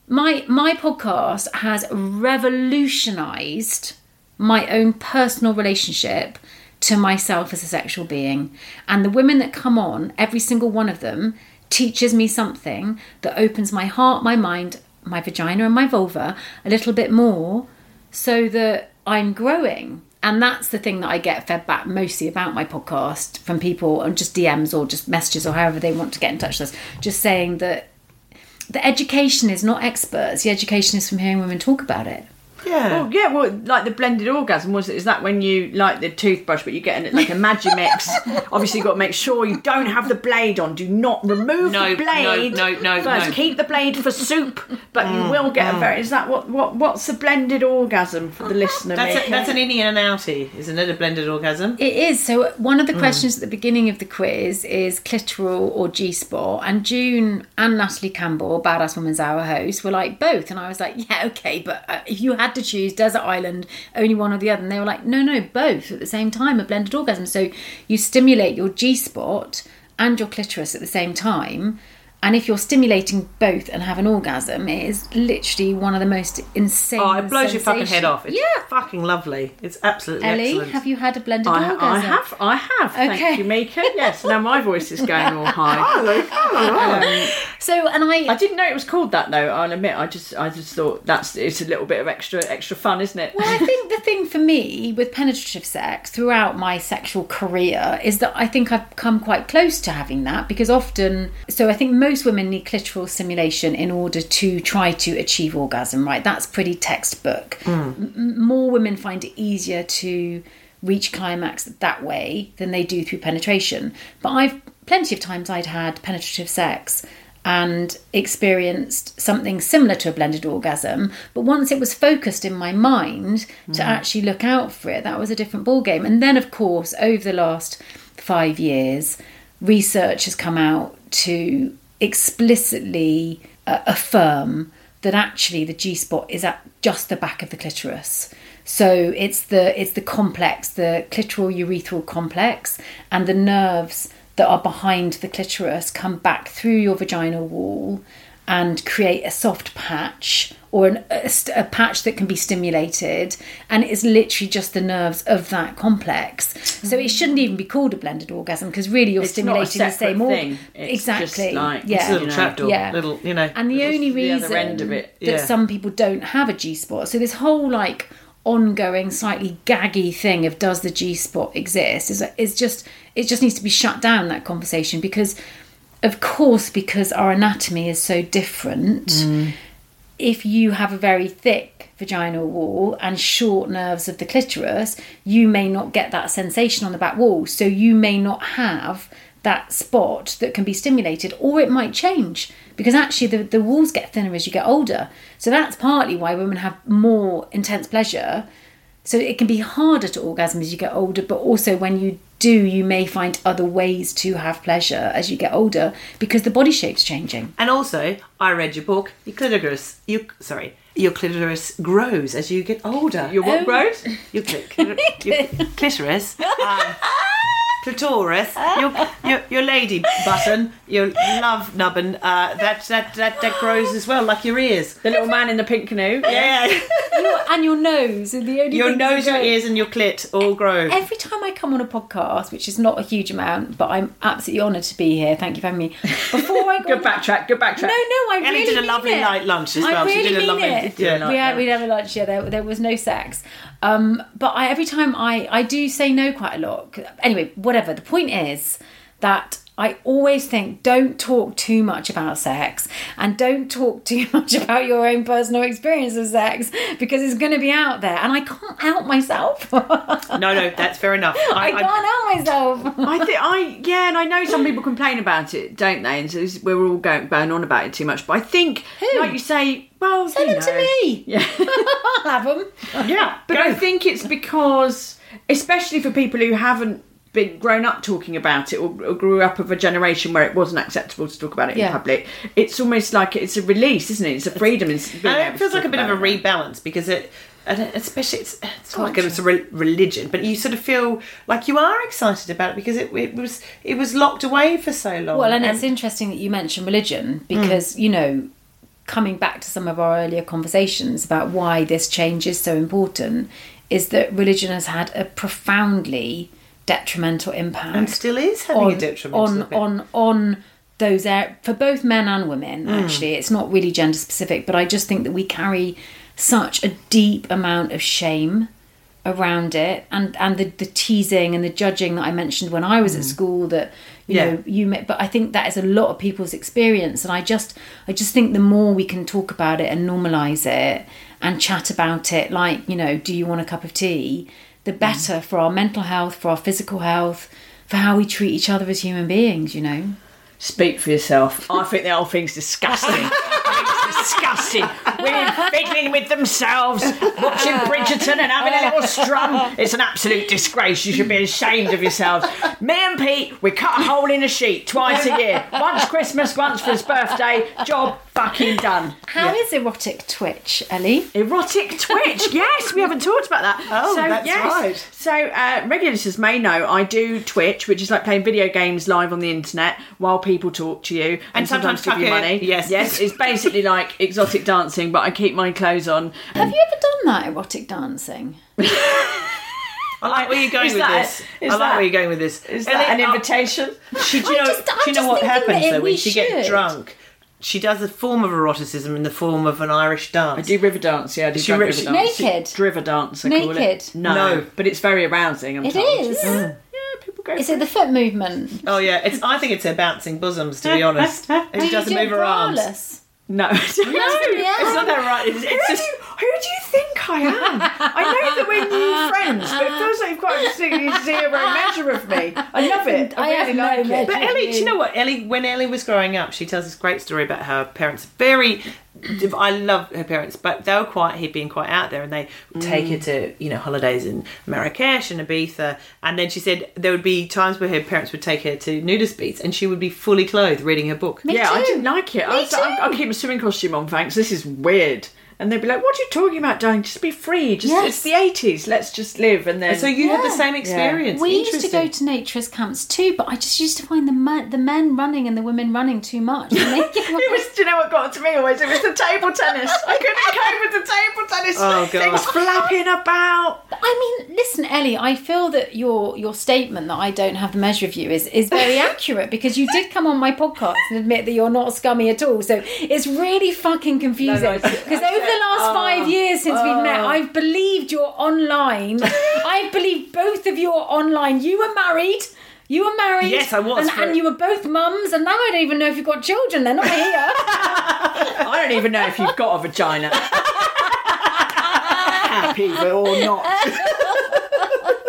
D: my my podcast has revolutionized my own personal relationship to myself as a sexual being. And the women that come on every single one of them teaches me something that opens my heart my mind my vagina and my vulva a little bit more so that i'm growing. And that's the thing that i get fed back mostly about my podcast from people and just dms or just messages or however they want to get in touch with us. Just saying that the education is not experts. The education is from hearing women talk about it.
E: Yeah.
B: Well, yeah, well, like the blended orgasm was is that when you like the toothbrush, but you're getting it like a Magimix. [LAUGHS] Obviously, you've got to make sure you don't have the blade on. Do not remove
E: No,
B: the blade.
E: no, no, no,
B: First,
E: no.
B: keep the blade for soup, but you mm, will get a mm. very. Is that what what what's a blended orgasm for the listener?
E: That's, a, that's an innie and an outie, isn't it? A blended orgasm.
D: It is. So one of the mm. questions at the beginning of the quiz is clitoral or G spot, and June and Natalie Campbell, Badass Woman's Hour host, were like both, and I was like, yeah, okay, but uh, if you had to choose desert island, only one or the other, and they were like, no, no, both at the same time, a blended orgasm. So you stimulate your G spot and your clitoris at the same time. And if you're stimulating both and have an orgasm, it is literally one of the most insane.
E: Oh, it blows your fucking head off. It's
D: yeah,
E: fucking lovely. It's absolutely
D: Ellie,
E: excellent.
D: have you had a blended
B: I,
D: orgasm?
B: I have, I have.
D: Okay.
B: Thank you, Mika. Yes, now my voice is going all [LAUGHS] high.
D: Um, so, and I,
B: I didn't know it was called that though. I'll admit, I just, I just thought that's it's a little bit of extra, extra fun, isn't it?
D: well, I [LAUGHS] think the thing for me with penetrative sex throughout my sexual career is that I think I've come quite close to having that because often, so I think most women need clitoral stimulation in order to try to achieve orgasm, right? That's pretty textbook. Hmm. M- m- more women find it easier to reach climax that way than they do through penetration. But I've plenty of times I'd had penetrative sex and experienced something similar to a blended orgasm but once it was focused in my mind to hmm. actually look out for it that was a different ball game and then of course over the last 5 years research has come out to explicitly uh, affirm that actually the G spot is at just the back of the clitoris. So it's the it's the complex, the clitoral urethral complex, and the nerves that are behind the clitoris come back through your vaginal wall and create a soft patch or an, a, a patch that can be stimulated and it's literally just the nerves of that complex so it shouldn't even be called a blended orgasm because really you're
B: It's not a
D: stimulating the same organ
B: thing.
D: Exactly
B: just like-
D: yeah
E: It's a little
B: you know,
E: trapdoor.
D: yeah.
E: Little, you know.
D: and the only
B: the
D: reason
B: end of it.
D: that some people don't have a G spot, so this whole like ongoing, slightly gaggy thing of does the G spot exist is is just it just needs to be shut down that conversation because, of course, because our anatomy is so different.
B: Mm.
D: If you have a very thick vaginal wall and short nerves of the clitoris, you may not get that sensation on the back wall. So you may not have that spot that can be stimulated, or it might change because actually the, the walls get thinner as you get older. So that's partly why women have more intense pleasure. So it can be harder to orgasm as you get older, but also when you do, you may find other ways to have pleasure as you get older because the body shape's changing.
E: And also, I read your book. Your clitoris, you sorry, your clitoris grows as you get older.
B: Your what
D: Oh.
B: grows?
E: Your, clit- your clitoris um, clitoris, your, your your lady button, your love nubbin, uh, that, that that that grows as well, like your ears.
B: The little man in the pink canoe.
E: Yeah,
D: Your- and your nose are the only
E: your
D: things that
E: nose, your ears, and your clit all grow.
D: Every time I come on a podcast, which is not a huge amount, but I'm absolutely honoured to be here. Thank you for having me. Before I [LAUGHS] go,
B: Good backtrack. Good backtrack.
D: No, no, I
E: Ellie
D: really
E: did a
D: mean
E: lovely
D: it.
E: light lunch as
D: I
E: well. She
D: really
E: did a
D: mean
E: lovely-
D: it.
E: Yeah.
D: we had we'd have a lunch. Yeah, there, there was no sex. Um, but I, every time I I do say no quite a lot. Anyway, whatever. The point is that. I always think don't talk too much about sex and don't talk [LAUGHS] too much about your own personal experience of sex because it's going to be out there and I can't help myself. [LAUGHS]
E: No, no, that's fair enough. I,
D: can't help myself.
B: I think [LAUGHS] I yeah, and I know some people complain about it, don't they? And so this- we're all going going on about it too much. But I think,
D: Who?
B: like you say, well,
D: Send them to me.
B: Yeah,
D: I'll have them.
B: yeah. But I think it's because, especially for people who haven't been grown up talking about it or, or grew up of a generation where it wasn't acceptable to talk about it
D: Yeah.
B: in public, it's almost like it's a release, isn't it? It's a freedom. It's being
E: And it feels like a bit of a
B: about it.
E: rebalance because it, and especially it's, it's not like it's a re- religion, but you sort of feel like you are excited about it because it, it was it was locked away for so long.
D: Well, and it's interesting that you mentioned religion because, you know, coming back to some of our earlier conversations about why this change is so important, is that religion has had a profoundly detrimental impact.
E: and still is having
D: on,
E: a detrimental
D: on,
E: effect.
D: on, on those air for both men and women
E: Mm.
D: actually it's not really gender specific but i just think that we carry such a deep amount of shame around it and and the, the teasing and the judging that i mentioned when i was at school that you
E: Mm. Yeah.
D: know you may, but i think that is a lot of people's experience and i just i just think the more we can talk about it and normalize it and chat about it like you know do you want a cup of tea the
E: Mm.
D: better for our mental health for our physical health for how we treat each other as human beings you know
B: Speak for yourself. I think the whole thing's disgusting. [LAUGHS] I think it's disgusting. Women fiddling with themselves, watching Bridgerton and having a little strum. It's an absolute disgrace. You should be ashamed of yourselves. Me and Pete, we cut a hole in a sheet twice a year. Once Christmas, once for his birthday. Job fucking done.
D: How is erotic twitch ellie
B: Erotic twitch. Yes, we haven't talked about that.
E: Oh,
B: so,
E: that's
B: yes.
E: right.
B: So, uh, regular listeners may know I do Twitch, which is like playing video games live on the internet while people talk to you and,
E: And sometimes
B: give you
E: tuck in.
B: money.
E: Yes.
B: yes. It's basically like exotic dancing, but I keep my clothes on.
D: have you ever done that erotic dancing [LAUGHS]
E: I like where you're going
B: Is
E: with
B: that-
E: this. I like
B: that-
E: where you're going with this.
B: Is that an invitation?
E: She, do you know,
D: just-
E: do you know what happens though when she gets drunk? She does a form of eroticism in the form of an Irish dance.
B: I do river dance, yeah. I do
E: She
B: drunk
E: ri-
B: river
E: she-
B: dance.
D: Naked?
B: Driver dance, I call it.
D: Naked?
B: No,
E: No.
B: but it's very arousing. I'm
D: It
B: told.
D: is.
B: Yeah, yeah, people go.
D: is it the foot movement
E: Oh yeah, it's. I think it's her bouncing bosoms. To be honest, [LAUGHS] and she doesn't move her arms.
D: Braless?
B: No, [LAUGHS] no,
E: It's not that right. It's,
B: Who,
E: it's
B: do
E: just.
B: you, who do you think I am? I know that we're new friends, but it feels like you've got a zero measure of me. I love it. I,
D: I have
B: really
D: no
B: like it.
E: But Ellie, do you know what Ellie? When Ellie was growing up, she tells this great story about her parents. Very, I love her parents, but they were quite hippie and quite out there, and they would take her mm. to you know holidays in Marrakesh and Ibiza. And then she said there would be times where her parents would take her to nudist beats, and she would be fully clothed reading her book.
D: Me
B: yeah, I didn't like it. I
D: Me
B: was like, I'll, I'll keep my swimming costume on, thanks. This is weird. And they'd be like, "What are you talking about, darling? Just be free. Just
D: Yes.
B: it's the eighties. Let's just live." And then
E: So you had the same experience.
D: We used to go to naturist camps too, but I just used to find the men, the men running and the women running too much. [LAUGHS]
B: It was, do you know what got to me always? It was the table tennis. I couldn't [LAUGHS] cope with the table tennis.
E: Oh, God.
B: Things flapping about.
D: I mean, listen, Ellie. I feel that your your statement that I don't have the measure of you is is very [LAUGHS] accurate because you did come on my podcast and admit that you're not scummy at all. So it's really fucking confusing
B: No, no,
D: because over the last
B: oh,
D: five years since we've met,
B: oh.
D: I've believed you're online. [LAUGHS] I've believed both of you are online. You were married. You were married.
E: Yes, I was
D: And, and you were both mums, and now I don't even know if you've got children. They're not here. [LAUGHS]
B: I don't even know if you've got a vagina. [LAUGHS] Happy or not.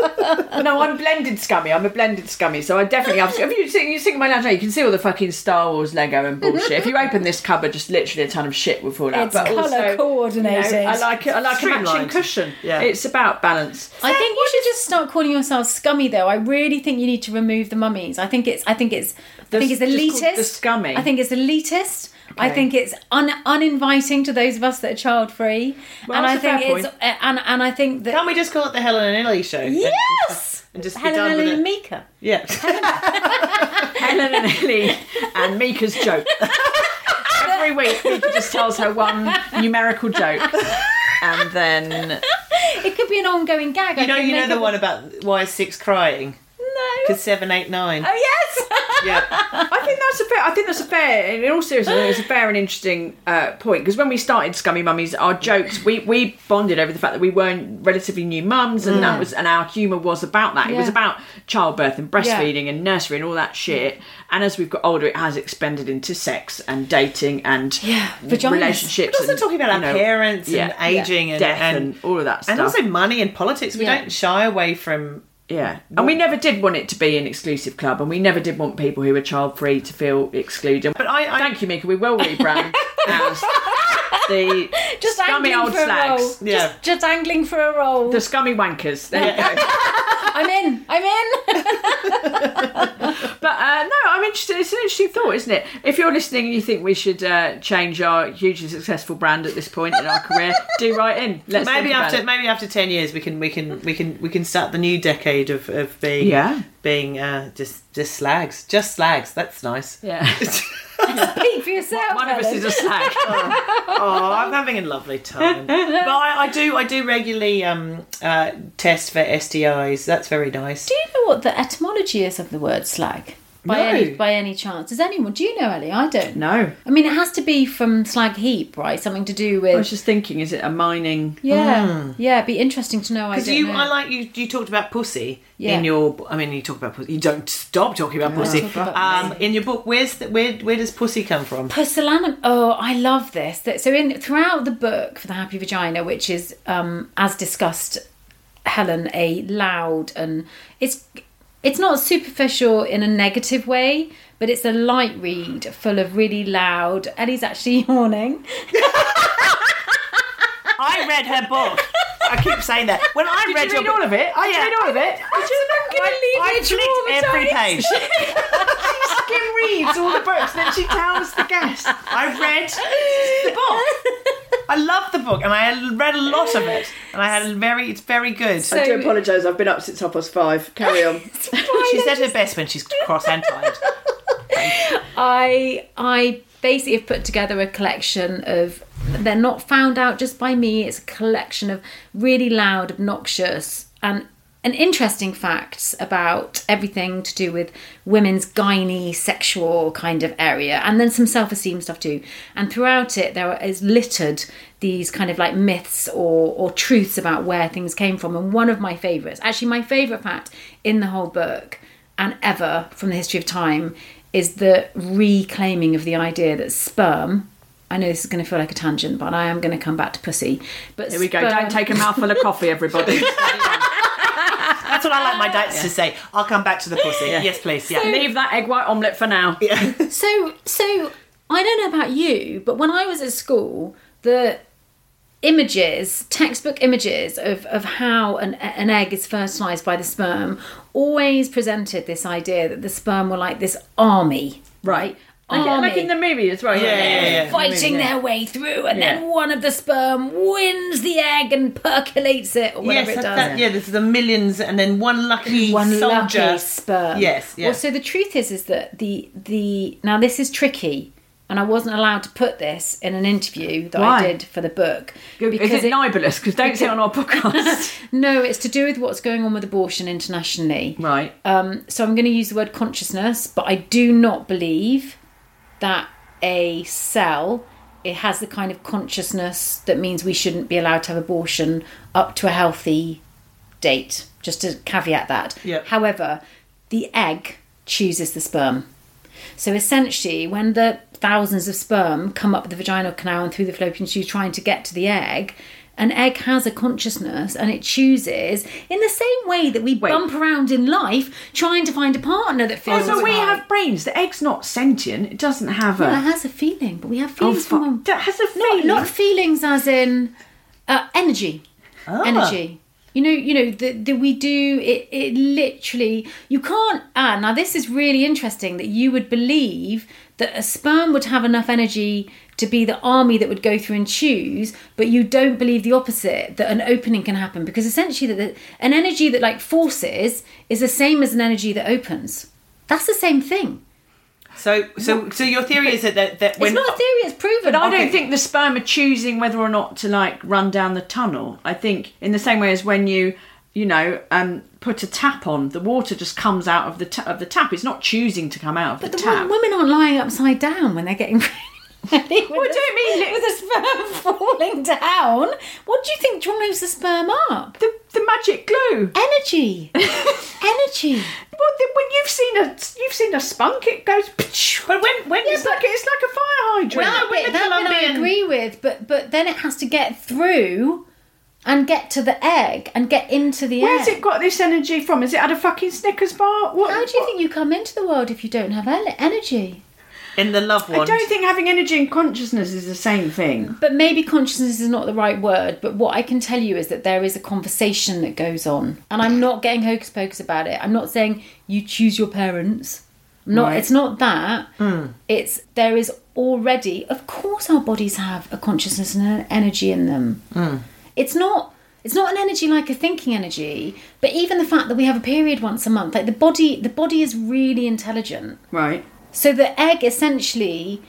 B: But no, I'm blended scummy. I'm a blended scummy, so I definitely have. If you sing, you sing my lounge, you can see all the fucking Star Wars Lego and bullshit. if you open this cupboard, just literally a ton of shit will fall out.
D: It's
B: but
D: colour
B: also,
D: coordinated.
B: you know, I like it. I like a matching cushion.
E: Yeah.
B: it's about balance.
D: I think you should just start calling yourself scummy, though. I really think you need to remove the mummies. I think it's. I think it's. I think it's elitist.
B: the scummy.
D: I think it's elitist. I think it's un- uninviting to those of us that are child free,
B: Well,
D: and I think it's
B: point.
D: uh, and and I think that
E: Can't we just call it the Helen and Ellie show?
D: yes,
E: And just be
D: Helen
E: done with
D: Ellie
E: it.
D: and Mika.
E: Yeah. [LAUGHS]
B: Helen and Ellie and Mika's joke. [LAUGHS] Every week, Mika just tells her one numerical joke, and then
D: It could be an ongoing gag. I
E: You know, you know the one about why is six crying?
D: no.
E: Because seven, eight, nine.
D: Oh yes.
E: Yeah. [LAUGHS]
B: I think that's a fair. I think that's a fair. In all seriousness, it's a fair and interesting uh, point because when we started Scummy Mummies, our jokes we we bonded over the fact that we weren't relatively new mums, and that was and our humour was about that. It was
D: Yeah.
B: about childbirth and breastfeeding and nursery and all that shit. And as we've got older, it has expanded into sex and dating and
D: Yeah, vaginas.
B: relationships.
E: But also
B: and,
E: talking about our
B: you know,
E: parents and
B: yeah,
E: aging and,
B: death
E: and,
B: and, all of that stuff.
E: and also money and politics. We
D: Yeah.
E: don't shy away from.
B: Yeah, and we never did want it to be an exclusive club, and we never did want people who were child free to feel excluded.
E: But I, I
B: Thank you, Mika. We will rebrand [LAUGHS] as the
D: Just
B: scummy old
D: for a role.
B: slags,
E: Yeah.
D: Just, just angling for a role.
B: the scummy wankers. There you go. [LAUGHS]
D: I'm in. I'm in. [LAUGHS]
B: But uh, no, I'm interested. It's an interesting thought, isn't it? If you're listening and you think we should uh, change our hugely successful brand at this point in our career, do write in. Let's
E: maybe after
B: it.
E: maybe after ten years we can we can we can we can start the new decade of, of being
B: Yeah.
E: being uh, just just slags just slags. That's nice.
B: Yeah, [LAUGHS] [LAUGHS]
D: Speak for yourself.
B: one of us is a slag. [LAUGHS]
E: Oh, I'm having a lovely time. but I, I do I do regularly um, uh, test for STIs. That's very nice.
D: Do you know what the etymology is of the word slag? By
E: No.
D: any by any chance? Does anyone? Do you know, Ellie? I don't.
B: No,
D: I mean, it has to be from slag heap, right? Something to do with.
B: I was just thinking, is it a mining?
D: yeah, yeah. It'd be interesting to know. I
E: Because you,
D: know.
E: I like you. You talked about pussy
D: Yeah.
E: in your. I mean, you talk about pussy. You don't stop talking about pussy.
D: talk about
E: um, in your book, where's the, where where does pussy come from?
D: Pusillanimous. Oh, I love this. That- So in throughout the book for the Happy Vagina, which is um, as discussed, Helen a loud and it's it's not superficial in a negative way, but it's a light read full of really loud. Ellie's actually [LAUGHS] yawning.
E: I read her book. I keep saying that. When I
B: Did
E: read
B: you read
E: book,
B: all of it? I
E: Yeah.
B: read all of it.
D: I'm gonna leave
E: I
D: it
E: flicked every
D: traumatised.
E: page.
B: Skim reads all the books, then she tells the guest.
E: I read the book. I love the book, and I read a lot of it, and I had a very. It's very good.
D: So-
B: do apologise. I've been up since half past five. Carry on. [LAUGHS]
E: She's at her best when she's cross and tired.
D: I I basically have put together a collection of they're not found out just by me. It's a collection of really loud, obnoxious, and and interesting facts about everything to do with women's gynae sexual kind of area, and then some self-esteem stuff too. And throughout it, there is littered these kind of like myths or or truths about where things came from. And one of my favourites, actually, my favourite fact in the whole book and ever from the history of time is the reclaiming of the idea that sperm. I know this is going to feel like a tangent, but I am going to come back to pussy. But
B: Here we go. Don't take a mouthful of coffee, everybody. [LAUGHS] [LAUGHS]
E: That's what I like my dates to say. I'll come back to the pussy. Yes, please. Yeah.
B: Leave that egg white omelette for now.
D: So, so I don't know about you, but when I was at school, the images, textbook images of, of how an, an egg is fertilized by the sperm, always presented this idea that the sperm were like this army, right?
B: Like,
D: Army.
B: like in the movie as well.
E: Yeah, yeah, yeah.
D: fighting their way through, and
B: Yeah.
D: then one of the sperm wins the egg and percolates it, or whatever
E: Yes,
D: it
E: that,
D: does.
E: that, yeah. There's the millions, and then one lucky
D: One
E: soldier.
D: lucky sperm.
E: Yes, yeah.
D: Well, so the truth is, is that the the now this is tricky, and I wasn't allowed to put this in an interview that
B: Why?
D: I did for the book
B: Is it, libelous? Because don't say on our [LAUGHS] podcast. [LAUGHS]
D: no, it's to do with what's going on with abortion internationally.
B: right.
D: Um, so I'm going to use the word consciousness, but I do not believe that a cell it has the kind of consciousness that means we shouldn't be allowed to have abortion up to a healthy date. Just to caveat that.
E: Yep.
D: However, the egg chooses the sperm. So essentially, when the thousands of sperm come up the vaginal canal and through the fallopian tube trying to get to the egg, an egg has a consciousness and it chooses in the same way that we bump around in life trying to find a partner that feels
B: Also, we
D: right.
B: have brains. The egg's not sentient. It doesn't have
D: Well, it
B: a.
D: has a feeling, but we have
B: Oh,
D: feelings from
B: fuck. That has a
D: not,
B: feeling.
D: not feelings as in uh, energy.
B: Ah.
D: Energy. You know, you know that that we do it. It literally you can't. Ah, now this is really interesting that you would believe that a sperm would have enough energy to be the army that would go through and choose, but you don't believe the opposite that an opening can happen because essentially that an energy that like forces is the same as an energy that opens. That's the same thing.
E: So, so, so your theory is that that, that when
D: it's not a theory; it's proven.
B: But I don't think the sperm are choosing whether or not to like run down the tunnel. I think in the same way as when you, you know, um, put a tap on, the water just comes out of the ta- of the tap. It's not choosing to come out of
D: But
B: the
D: the
B: tap.
D: wo- women aren't lying upside down when they're getting [LAUGHS] ready. what
B: do you mean?
D: With the sperm [LAUGHS] falling down. What do you think drives the sperm up?
B: the the magic glue.
D: Energy. [LAUGHS] Energy.
B: Well, the, when you've seen a you've seen a spunk, it goes.
E: But when when
B: It's like it's like a fire hydrant.
D: That bit, that bit I agree with, but but then it has to get through and get to the egg and get into the
B: Where's
D: egg.
B: it got this energy from? Is it had a fucking Snickers bar? What?
D: How do you
B: what-
D: think you come into the world if you don't have energy?
E: in the love
B: I don't think having energy and consciousness is the same thing.
D: But maybe consciousness is not the right word. But what I can tell you is that there is a conversation that goes on, and I'm not getting hocus pocus about it. I'm not saying you choose your parents. I'm not.
B: Right.
D: It's not that. Hmm. It's there is already. Of course, our bodies have a consciousness and an energy in them. Hmm. It's not. It's not an energy like a thinking energy, but even the fact that we have a period once a month, like the body, the body is really intelligent.
B: Right.
D: So the egg essentially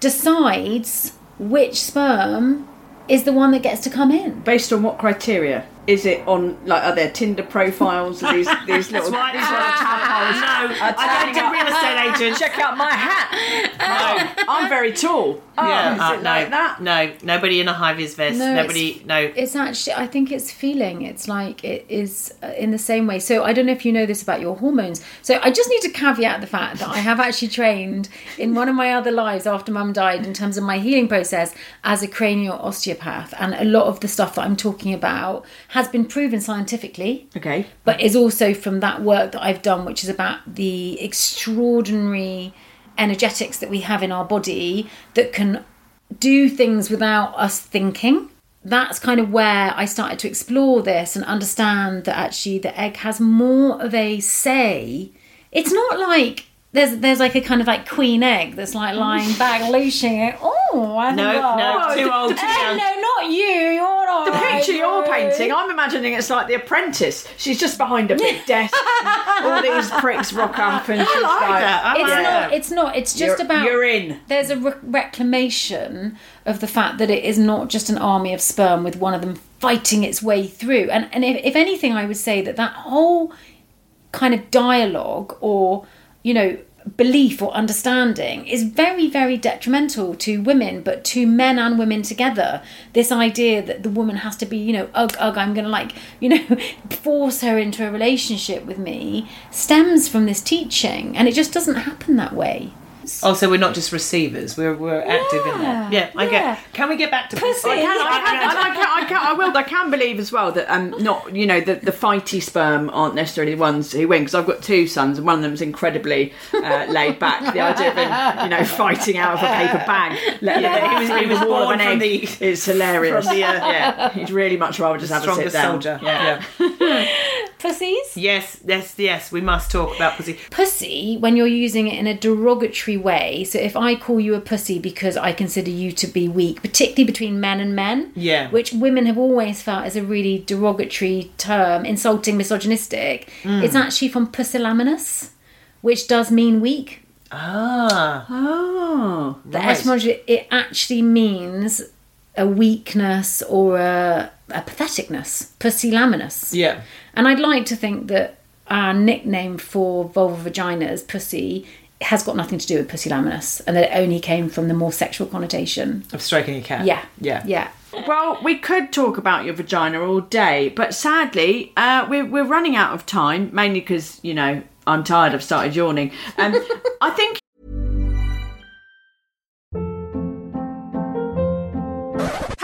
D: decides which sperm is the one that gets to come in.
B: Based on what criteria? Is it on like are there Tinder profiles? Are these [LAUGHS] these little
E: Right.
B: these little tadpoles?
E: no,
B: are
E: I
B: turning
E: don't do
B: up-
E: real estate agents.
B: Check out my hat. No, [LAUGHS] I'm very tall. Oh,
E: Yeah,
B: is
E: uh,
B: it
E: no,
B: like that?
E: no, nobody in a high vis vest.
D: No,
E: nobody,
D: it's-
E: no.
D: It's actually, I think it's feeling. It's like it is uh, in the same way. So I don't know if you know this about your hormones. So I just need to caveat the fact that I have actually trained in one of my other lives after mum died in terms of my healing process as a cranial osteopath. And a lot of the stuff that I'm talking about has been proven scientifically.
B: Okay.
D: but is also from that work that I've done, which is about the extraordinary energetics that we have in our body that can do things without us thinking. That's kind of where I started to explore this and understand that actually the egg has more of a say. It's not like there's there's like a kind of like queen egg that's like lying back, looshing it. Oh, I
E: No,
D: think,
E: no, too old, too young. [LAUGHS]
D: No, not you. You're not.
B: The picture you're
D: right,
B: painting, I'm imagining it's like The Apprentice. She's just behind a big [LAUGHS] desk. All these pricks rock up, and she's
E: like
B: like,
E: that. I
D: It's
E: like
D: not.
E: that.
D: It's not. It's just
B: You're-
D: about.
B: you're in.
D: There's a re- reclamation of the fact that it is not just an army of sperm with one of them fighting its way through. And and if, if anything, I would say that that whole kind of dialogue or you know belief or understanding is very very detrimental to women but to men and women together. This idea that the woman has to be you know ugh ugh i'm gonna like [LAUGHS] you know force her into a relationship with me stems from this teaching and it just doesn't happen that way
E: Also, we're not just receivers; we're we're active in that. Yeah, I
D: yeah.
E: get. Can we get back to
D: Pussy.
B: I can, I
D: Yeah.
B: can, I can, I can, I will. I can believe as well that um, not you know the the fighty sperm aren't necessarily the ones who win because I've got two sons and one of them's incredibly uh, laid back. The idea of him, you know, fighting out of a paper bag, let
E: Yeah, he was- he was
B: the
E: born from
B: egg,
E: the-
B: is hilarious.
E: from the, uh,
B: yeah, he'd really much rather just have a sit
E: Strongest
B: down.
E: soldier.
B: Yeah.
E: yeah. [LAUGHS]
D: pussies
E: Yes, yes, yes. We must talk about pussy.
D: pussy when you're using it in a derogatory way. So if I call you a pussy because I consider you to be weak, particularly between men and men,
E: Yeah.
D: which women have always felt is a really derogatory term, insulting, misogynistic, it's actually from pusillanimous, which does mean weak.
E: Ah,
B: Oh,
D: The etymology it actually means a weakness or a, a patheticness, pusillanimous.
E: yeah.
D: And I'd like to think that our nickname for vulva vaginas, pussy, has got nothing to do with pusillanimous and that it only came from the more sexual connotation.
E: Of stroking a cat.
D: Yeah.
E: yeah,
D: Yeah.
B: Well, we could talk about your vagina all day, but sadly, uh, we're, we're running out of time, mainly because, you know, I'm tired, I've started yawning. Um, [LAUGHS] I think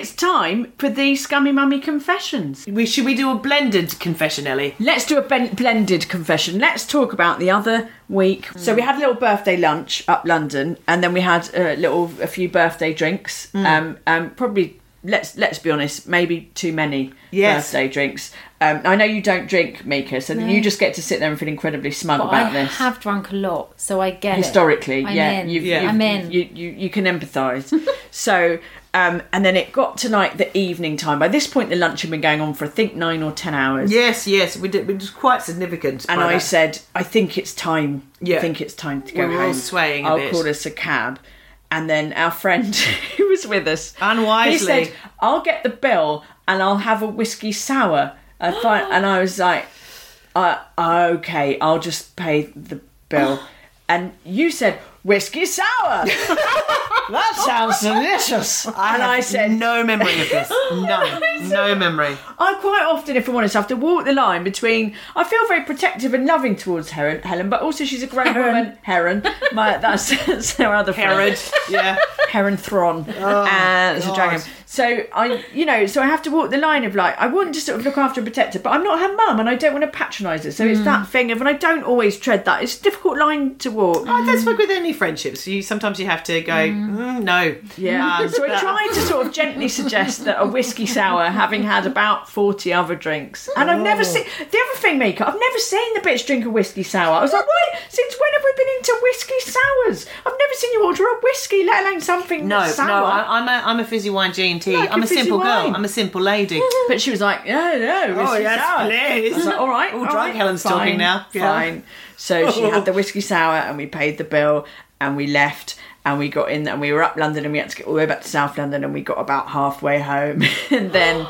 B: It's time for the Scummy Mummy confessions.
E: We should we do a blended confession, Ellie?
B: Let's do a ben- blended confession. Let's talk about the other week. So we had a little birthday lunch up London, and then we had a little, a few birthday drinks. Um, um, probably let's let's be honest, maybe too many
E: Yes.
B: birthday drinks. Um, I know you don't drink, Mika, so you just get to sit there and feel incredibly smug
D: But
B: about
D: I
B: this.
D: I have drunk a lot, so I get it.
B: historically,
D: I'm
B: yeah,
D: in.
B: you've,
E: Yeah.
B: you've-
D: I'm in.
B: You, you you can empathise. [LAUGHS] so, um, and then it got to like the evening time. By this point, the lunch had been going on for I think nine or ten hours.
E: Yes, yes, we did. It was quite significant.
B: And I
E: that.
B: said, I think it's time.
E: Yeah.
B: I think it's time to go
E: We were all swaying
B: I'll
E: bit.
B: call us a cab. And then our friend [LAUGHS] who was with us,
E: Unwisely.
B: he said, "I'll get the bill and I'll have a whiskey sour." I [GASPS] find, and I was like, uh, "Okay, I'll just pay the bill." [GASPS] and you said, "Whiskey sour." [LAUGHS] that sounds delicious. And
E: have
B: I said,
E: no memory of this. [LAUGHS] None. No memory.
B: I quite often, if I'm honest, have to walk the line between. I feel very protective and loving towards Helen, Helen but also she's a great woman. Heron, my that's, that's [LAUGHS] her other friend.
E: Herod. Yeah.
B: Heron Thron, oh, uh, and it's a dragon. So I, you know, so I have to walk the line of like I want to sort of look after and protect her, but I'm not her mum, and I don't want to patronise her. So it's that thing of, and I don't always tread that. It's a difficult line to walk.
E: Oh, that's like with any friendships. You sometimes you have to go. Mm, no.
B: Yeah.
E: Uh,
B: so I tried to sort of gently suggest that a whiskey sour, having had about 40 other drinks. And I've never seen, the other thing, Mika, I've never seen the bitch drink a whiskey sour. I was like, why, since when have we been into whiskey sours? I've never seen you order a whiskey, let alone something
E: No,
B: sour.
E: no, I, I'm a I'm a fizzy wine G T.
B: Like
E: I'm
B: a
E: simple
B: wine.
E: girl. I'm a simple lady. [LAUGHS]
B: But she was like, no, no,
E: Oh, yes,
B: sour.
E: please.
B: I was like, all right,
E: All
B: all
E: drunk
B: right,
E: Helen's
B: fine,
E: talking now. Yeah.
B: Fine. So she had the [LAUGHS] whiskey sour, and we paid the bill, and we left. And we got in, and we were up London, and we had to get all the way back to South London, and we got about halfway home, [LAUGHS] and then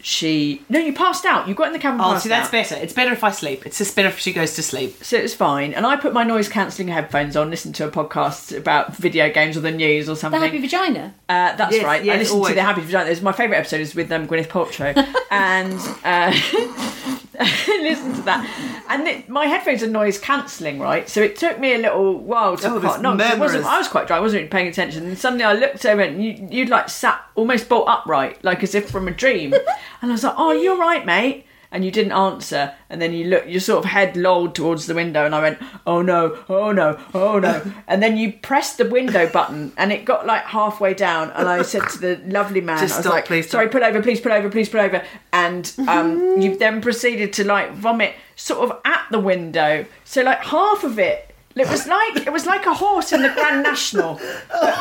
B: she no, you passed out. You got in the cab and
E: Oh, see, that's
B: out.
E: better. It's better if I sleep. It's just better if she goes to sleep.
B: So it's fine, and I put my noise cancelling headphones on, listen to a podcast about video games or the news or
D: The
B: something.
D: happy vagina.
B: Uh, that's
E: Yes,
B: right. I
E: yes,
B: listened
E: always.
B: to the Happy Vagina. It's my favourite episode is with um, Gwyneth Paltrow, [LAUGHS] and uh, [LAUGHS] listen to that. And it, my headphones are noise cancelling, right? So it took me a little while to
E: Oh,
B: no, it wasn't. I was quite dry. I wasn't even paying attention. And suddenly I looked over and you, you'd like sat almost bolt upright, like as if from a dream. [LAUGHS] and I was like, "Oh, you're right, mate." And you didn't answer, and then you look, your sort of head lolled towards the window, and I went, "Oh no, oh no, oh no!" [LAUGHS] and then you pressed the window button, and it got like halfway down, and I said to the lovely man,
E: Just
B: I was
E: stop,
B: like,
E: please
B: "Sorry,
E: stop."
B: pull over, please pull over, please pull over," and um, you then proceeded to like vomit sort of at the window, so like half of it. It was like it was like a horse in the Grand National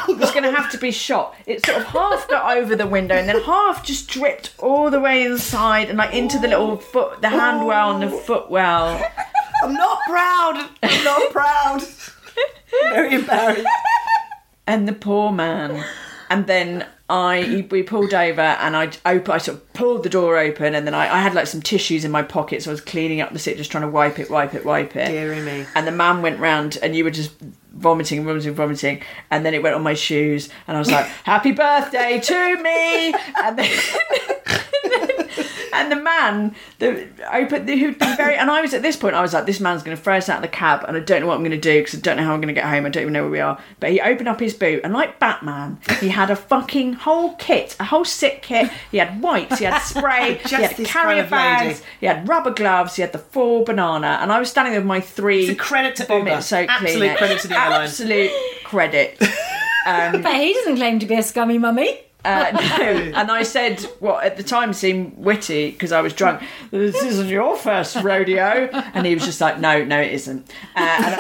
B: was going to have to be shot. It sort of half got over the window and then half just dripped all the way inside and like into the little foot, the hand well and the oh. foot well.
E: I'm not proud. I'm not proud. [LAUGHS] Very embarrassed.
B: and the poor man. And then I we pulled over and I open I sort of pulled the door open and then I, I had like some tissues in my pocket so I was cleaning up the seat just trying to wipe it wipe it wipe it.
E: Deary me.
B: And the man went round and you were just vomiting vomiting vomiting and then it went on my shoes and I was like happy birthday to me and then [LAUGHS] and the man the opened the who'd been very and I was at this point I was like this man's going to throw us out of the cab and I don't know what I'm going to do because I don't know how I'm going to get home I don't even know where we are but he opened up his boot and like Batman he had a fucking whole kit a whole sick kit he had wipes he had spray [LAUGHS] he had carrier
E: kind of lady.
B: bags he had rubber gloves he had the full banana and I was standing there with my three
E: It's a credit to
B: vomit
E: Uber.
B: soaked
E: Absolute
B: Kleenex.
E: credit to the airline.
B: absolute credit [LAUGHS] um,
D: But he doesn't claim to be a scummy mummy.
B: Uh, no. [LAUGHS] And I said what at the time seemed witty because I was drunk. This isn't your first rodeo, and he was just like, "No, no, it isn't." Uh,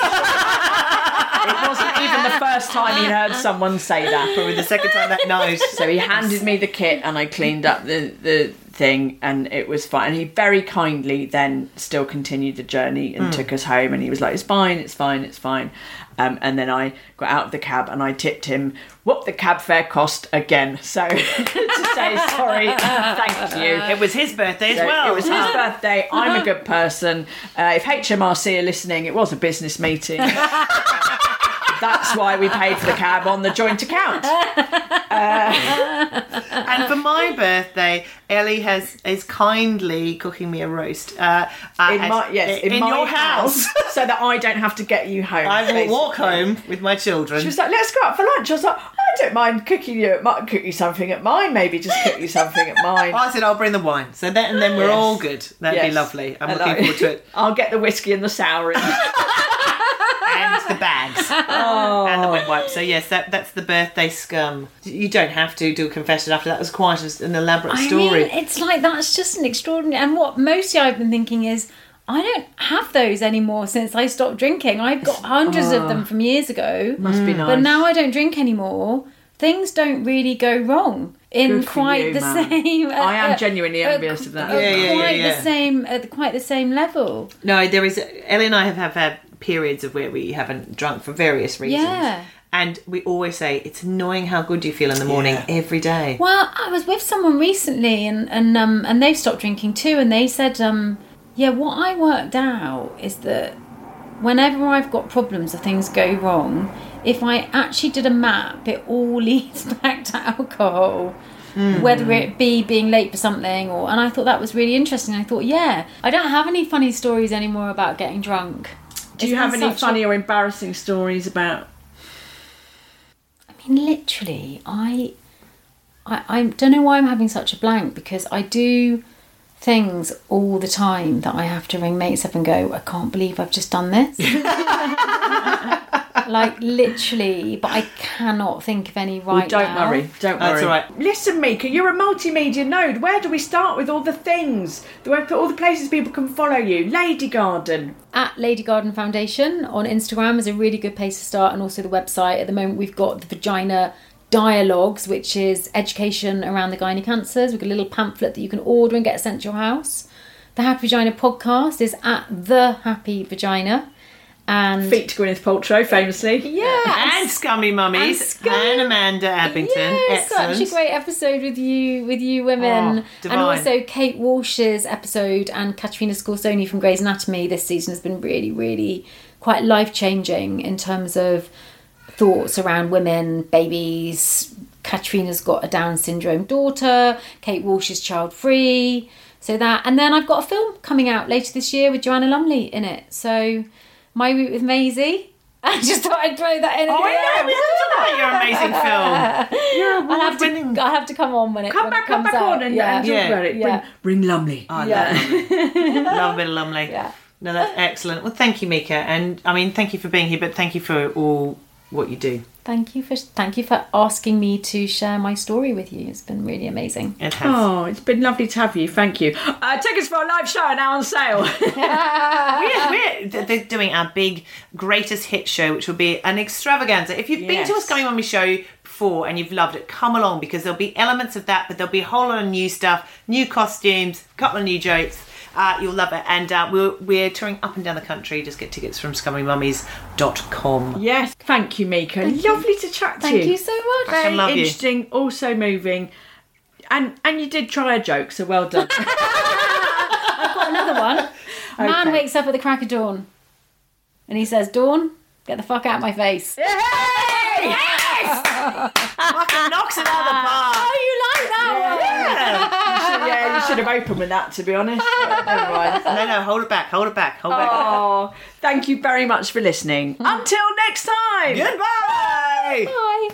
B: and it wasn't even the first time he'd heard someone say that.
E: Probably the second time that night.
B: So he handed me the kit, and I cleaned up the the thing, and it was fine. And he very kindly then still continued the journey and took us home. And he was like, "It's fine, it's fine, it's fine." Um, and then I got out of the cab and I tipped him what the cab fare cost again. [LAUGHS] So [LAUGHS] to say sorry, thank you. [LAUGHS]
E: It was his birthday as well.
B: It was his birthday. I'm a good person. Uh, if HMRC are listening, it was a business meeting. That's why we paid for the cab on the joint account.
E: And for my birthday, Ellie has is kindly cooking me a roast. Uh, uh,
B: In my yes, in, my
E: your
B: house, so that I don't have to get you home.
E: I will
B: basically.
E: walk home with my children.
B: She was like, "Let's go out for lunch." I was like, "I don't mind cooking you, cook you something at mine. Maybe just cook you something at mine." [LAUGHS]
E: I said I'll bring the wine, so that and then we're
B: Yes.
E: all good. That'd be lovely. I'm
B: And
E: looking
B: I-
E: forward to it. [LAUGHS]
B: I'll get the whiskey and the sour. [LAUGHS] in.
E: and the bags [LAUGHS] and the wet wipes. So yes, that that's the birthday scum. You don't have to do a confession after that. It was quite an elaborate
D: I
E: story.
D: mean, it's like that's just an extraordinary. And what mostly I've been thinking is, I don't have those anymore since I stopped drinking. I've got hundreds of them from years ago,
B: Must be nice.
D: but now I don't drink anymore. Things don't really go wrong in
B: Good
D: quite
B: you,
D: the
B: man.
D: same.
B: I am
D: uh,
B: genuinely
D: uh,
B: envious of that.
D: uh,
E: Yeah, yeah, yeah,
D: quite
E: yeah.
D: the same at quite the same level.
E: no, there is. Ellie and I have, have had periods of where we haven't drunk for various reasons.
D: Yeah.
E: And we always say it's annoying how good you feel in the morning every day.
D: Well, I was with someone recently, and and um and they've stopped drinking too, and they said um yeah, what I worked out is that whenever I've got problems or things go wrong, if I actually did a map, it all [LAUGHS] leads back to alcohol. Whether it be being late for something, or and I thought that was really interesting. I thought, yeah, I don't have any funny stories anymore about getting drunk.
B: Do you have any
D: such a-
B: funny or embarrassing stories about?
D: I mean, literally, I, I, I don't know why I'm having such a blank because I do things all the time that I have to ring mates up and go, I can't believe I've just done this. [LAUGHS] [LAUGHS] like literally, but I cannot think of any right
B: don't
D: now.
B: worry, don't
E: That's
B: worry.
E: all right.
B: Listen, Mika, you're a multimedia node. Where do we start with all the things? Do I put all the places people can follow you? Ladygarden.
D: At Ladygarden Foundation on Instagram is a really good place to start, and also the website. At the moment, we've got the Vagina Dialogues, which is education around the gynae cancers. We've got a little pamphlet that you can order and get sent to your house. The Happy Vagina podcast is at The Happy Vagina. And
B: Feet to Gwyneth Paltrow, famously.
D: yeah,
E: And Scummy Mummies
D: And Scummy-
E: and Amanda Abbington.
D: Yeah, such a great episode with you, with you women,
E: Oh,
D: and also Kate Walsh's episode and Katrina Scorsone from Grey's Anatomy this season has been really, really quite life changing in terms of thoughts around women, babies. Katrina's got a Down syndrome daughter. Kate Walsh is child free. So that, and then I've got a film coming out later this year with Joanna Lumley in it. So, My Route with Maisie. [LAUGHS] I just thought I'd throw that in.
E: Oh, I know. We have to talk about your amazing [LAUGHS] film. You're
D: I'll have
E: award-winning.
D: to. I'll have to come on when it
B: Come
D: when
B: back,
D: it
B: come
D: comes
B: back
D: out.
B: on and,
D: yeah.
B: and talk
E: Yeah.
B: about it.
D: Yeah.
B: Bring, bring Lumley.
E: I
D: Yeah.
E: love Lumley. [LAUGHS] love a bit of Lumley.
D: Yeah.
E: No, that's excellent. Well, thank you, Mika, and I mean, thank you for being here, but thank you for all what you do.
D: Thank you for thank you for asking me to share my story with you. It's been really amazing.
E: It has.
B: Oh, it's been lovely to have you. Thank you. Uh, tickets for our live show are now on sale. [LAUGHS]
E: we're, we're [LAUGHS] they're doing our big greatest hit show, which will be an extravaganza. If you've been to a
B: Yes.
E: Scummy Mummy show before and you've loved it, come along because there'll be elements of that, but there'll be a whole lot of new stuff, new costumes, a couple of new jokes. Uh, you'll love it. And uh, we're, we're touring up and down the country. Just get tickets from scummymummies.com.
B: yes. Thank you, Mika. lovely to chat to
D: Thank
B: you.
D: you so much.
B: Very
E: love you.
B: interesting, also moving. And and you did try a joke, so well done. [LAUGHS]
D: I've got another one. Man wakes up at the crack of dawn, and he says, "Dawn, get the fuck out of my face." [LAUGHS]
E: Fucking knocks it out of the park.
D: Oh, you like that one?
B: yeah, you [LAUGHS] should have opened with that, to be honest. [LAUGHS] But never mind.
E: No, no, hold it back, hold it back, hold it back.
B: Oh, thank you very much for listening. [LAUGHS] Until next time.
E: Goodbye!
D: Bye.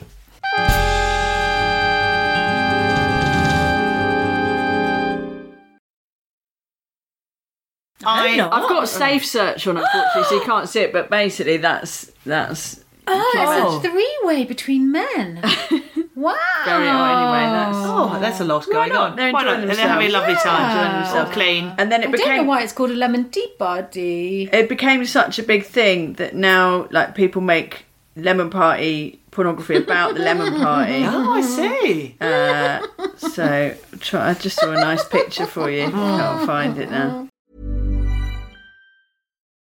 E: I,
B: I've got safe search on, unfortunately, so you can't see it. But basically, that's that's.
D: Oh, it's a three-way between men. Wow.
B: Very, oh, anyway, that's.
E: Oh, that's a lot going
B: not?
E: on.
B: They're
E: Why not?
B: enjoying
E: And they're having a lovely
B: themselves.
E: time.
B: Enjoying
E: All
B: themselves.
E: clean.
B: And then it
D: I
B: became.
D: don't know why it's called a lemon tea party.
B: it became such a big thing that now like people make lemon party pornography about the lemon [LAUGHS] party
E: Oh, I see.
B: uh, so try, i just saw a nice picture for you [LAUGHS] can't find it now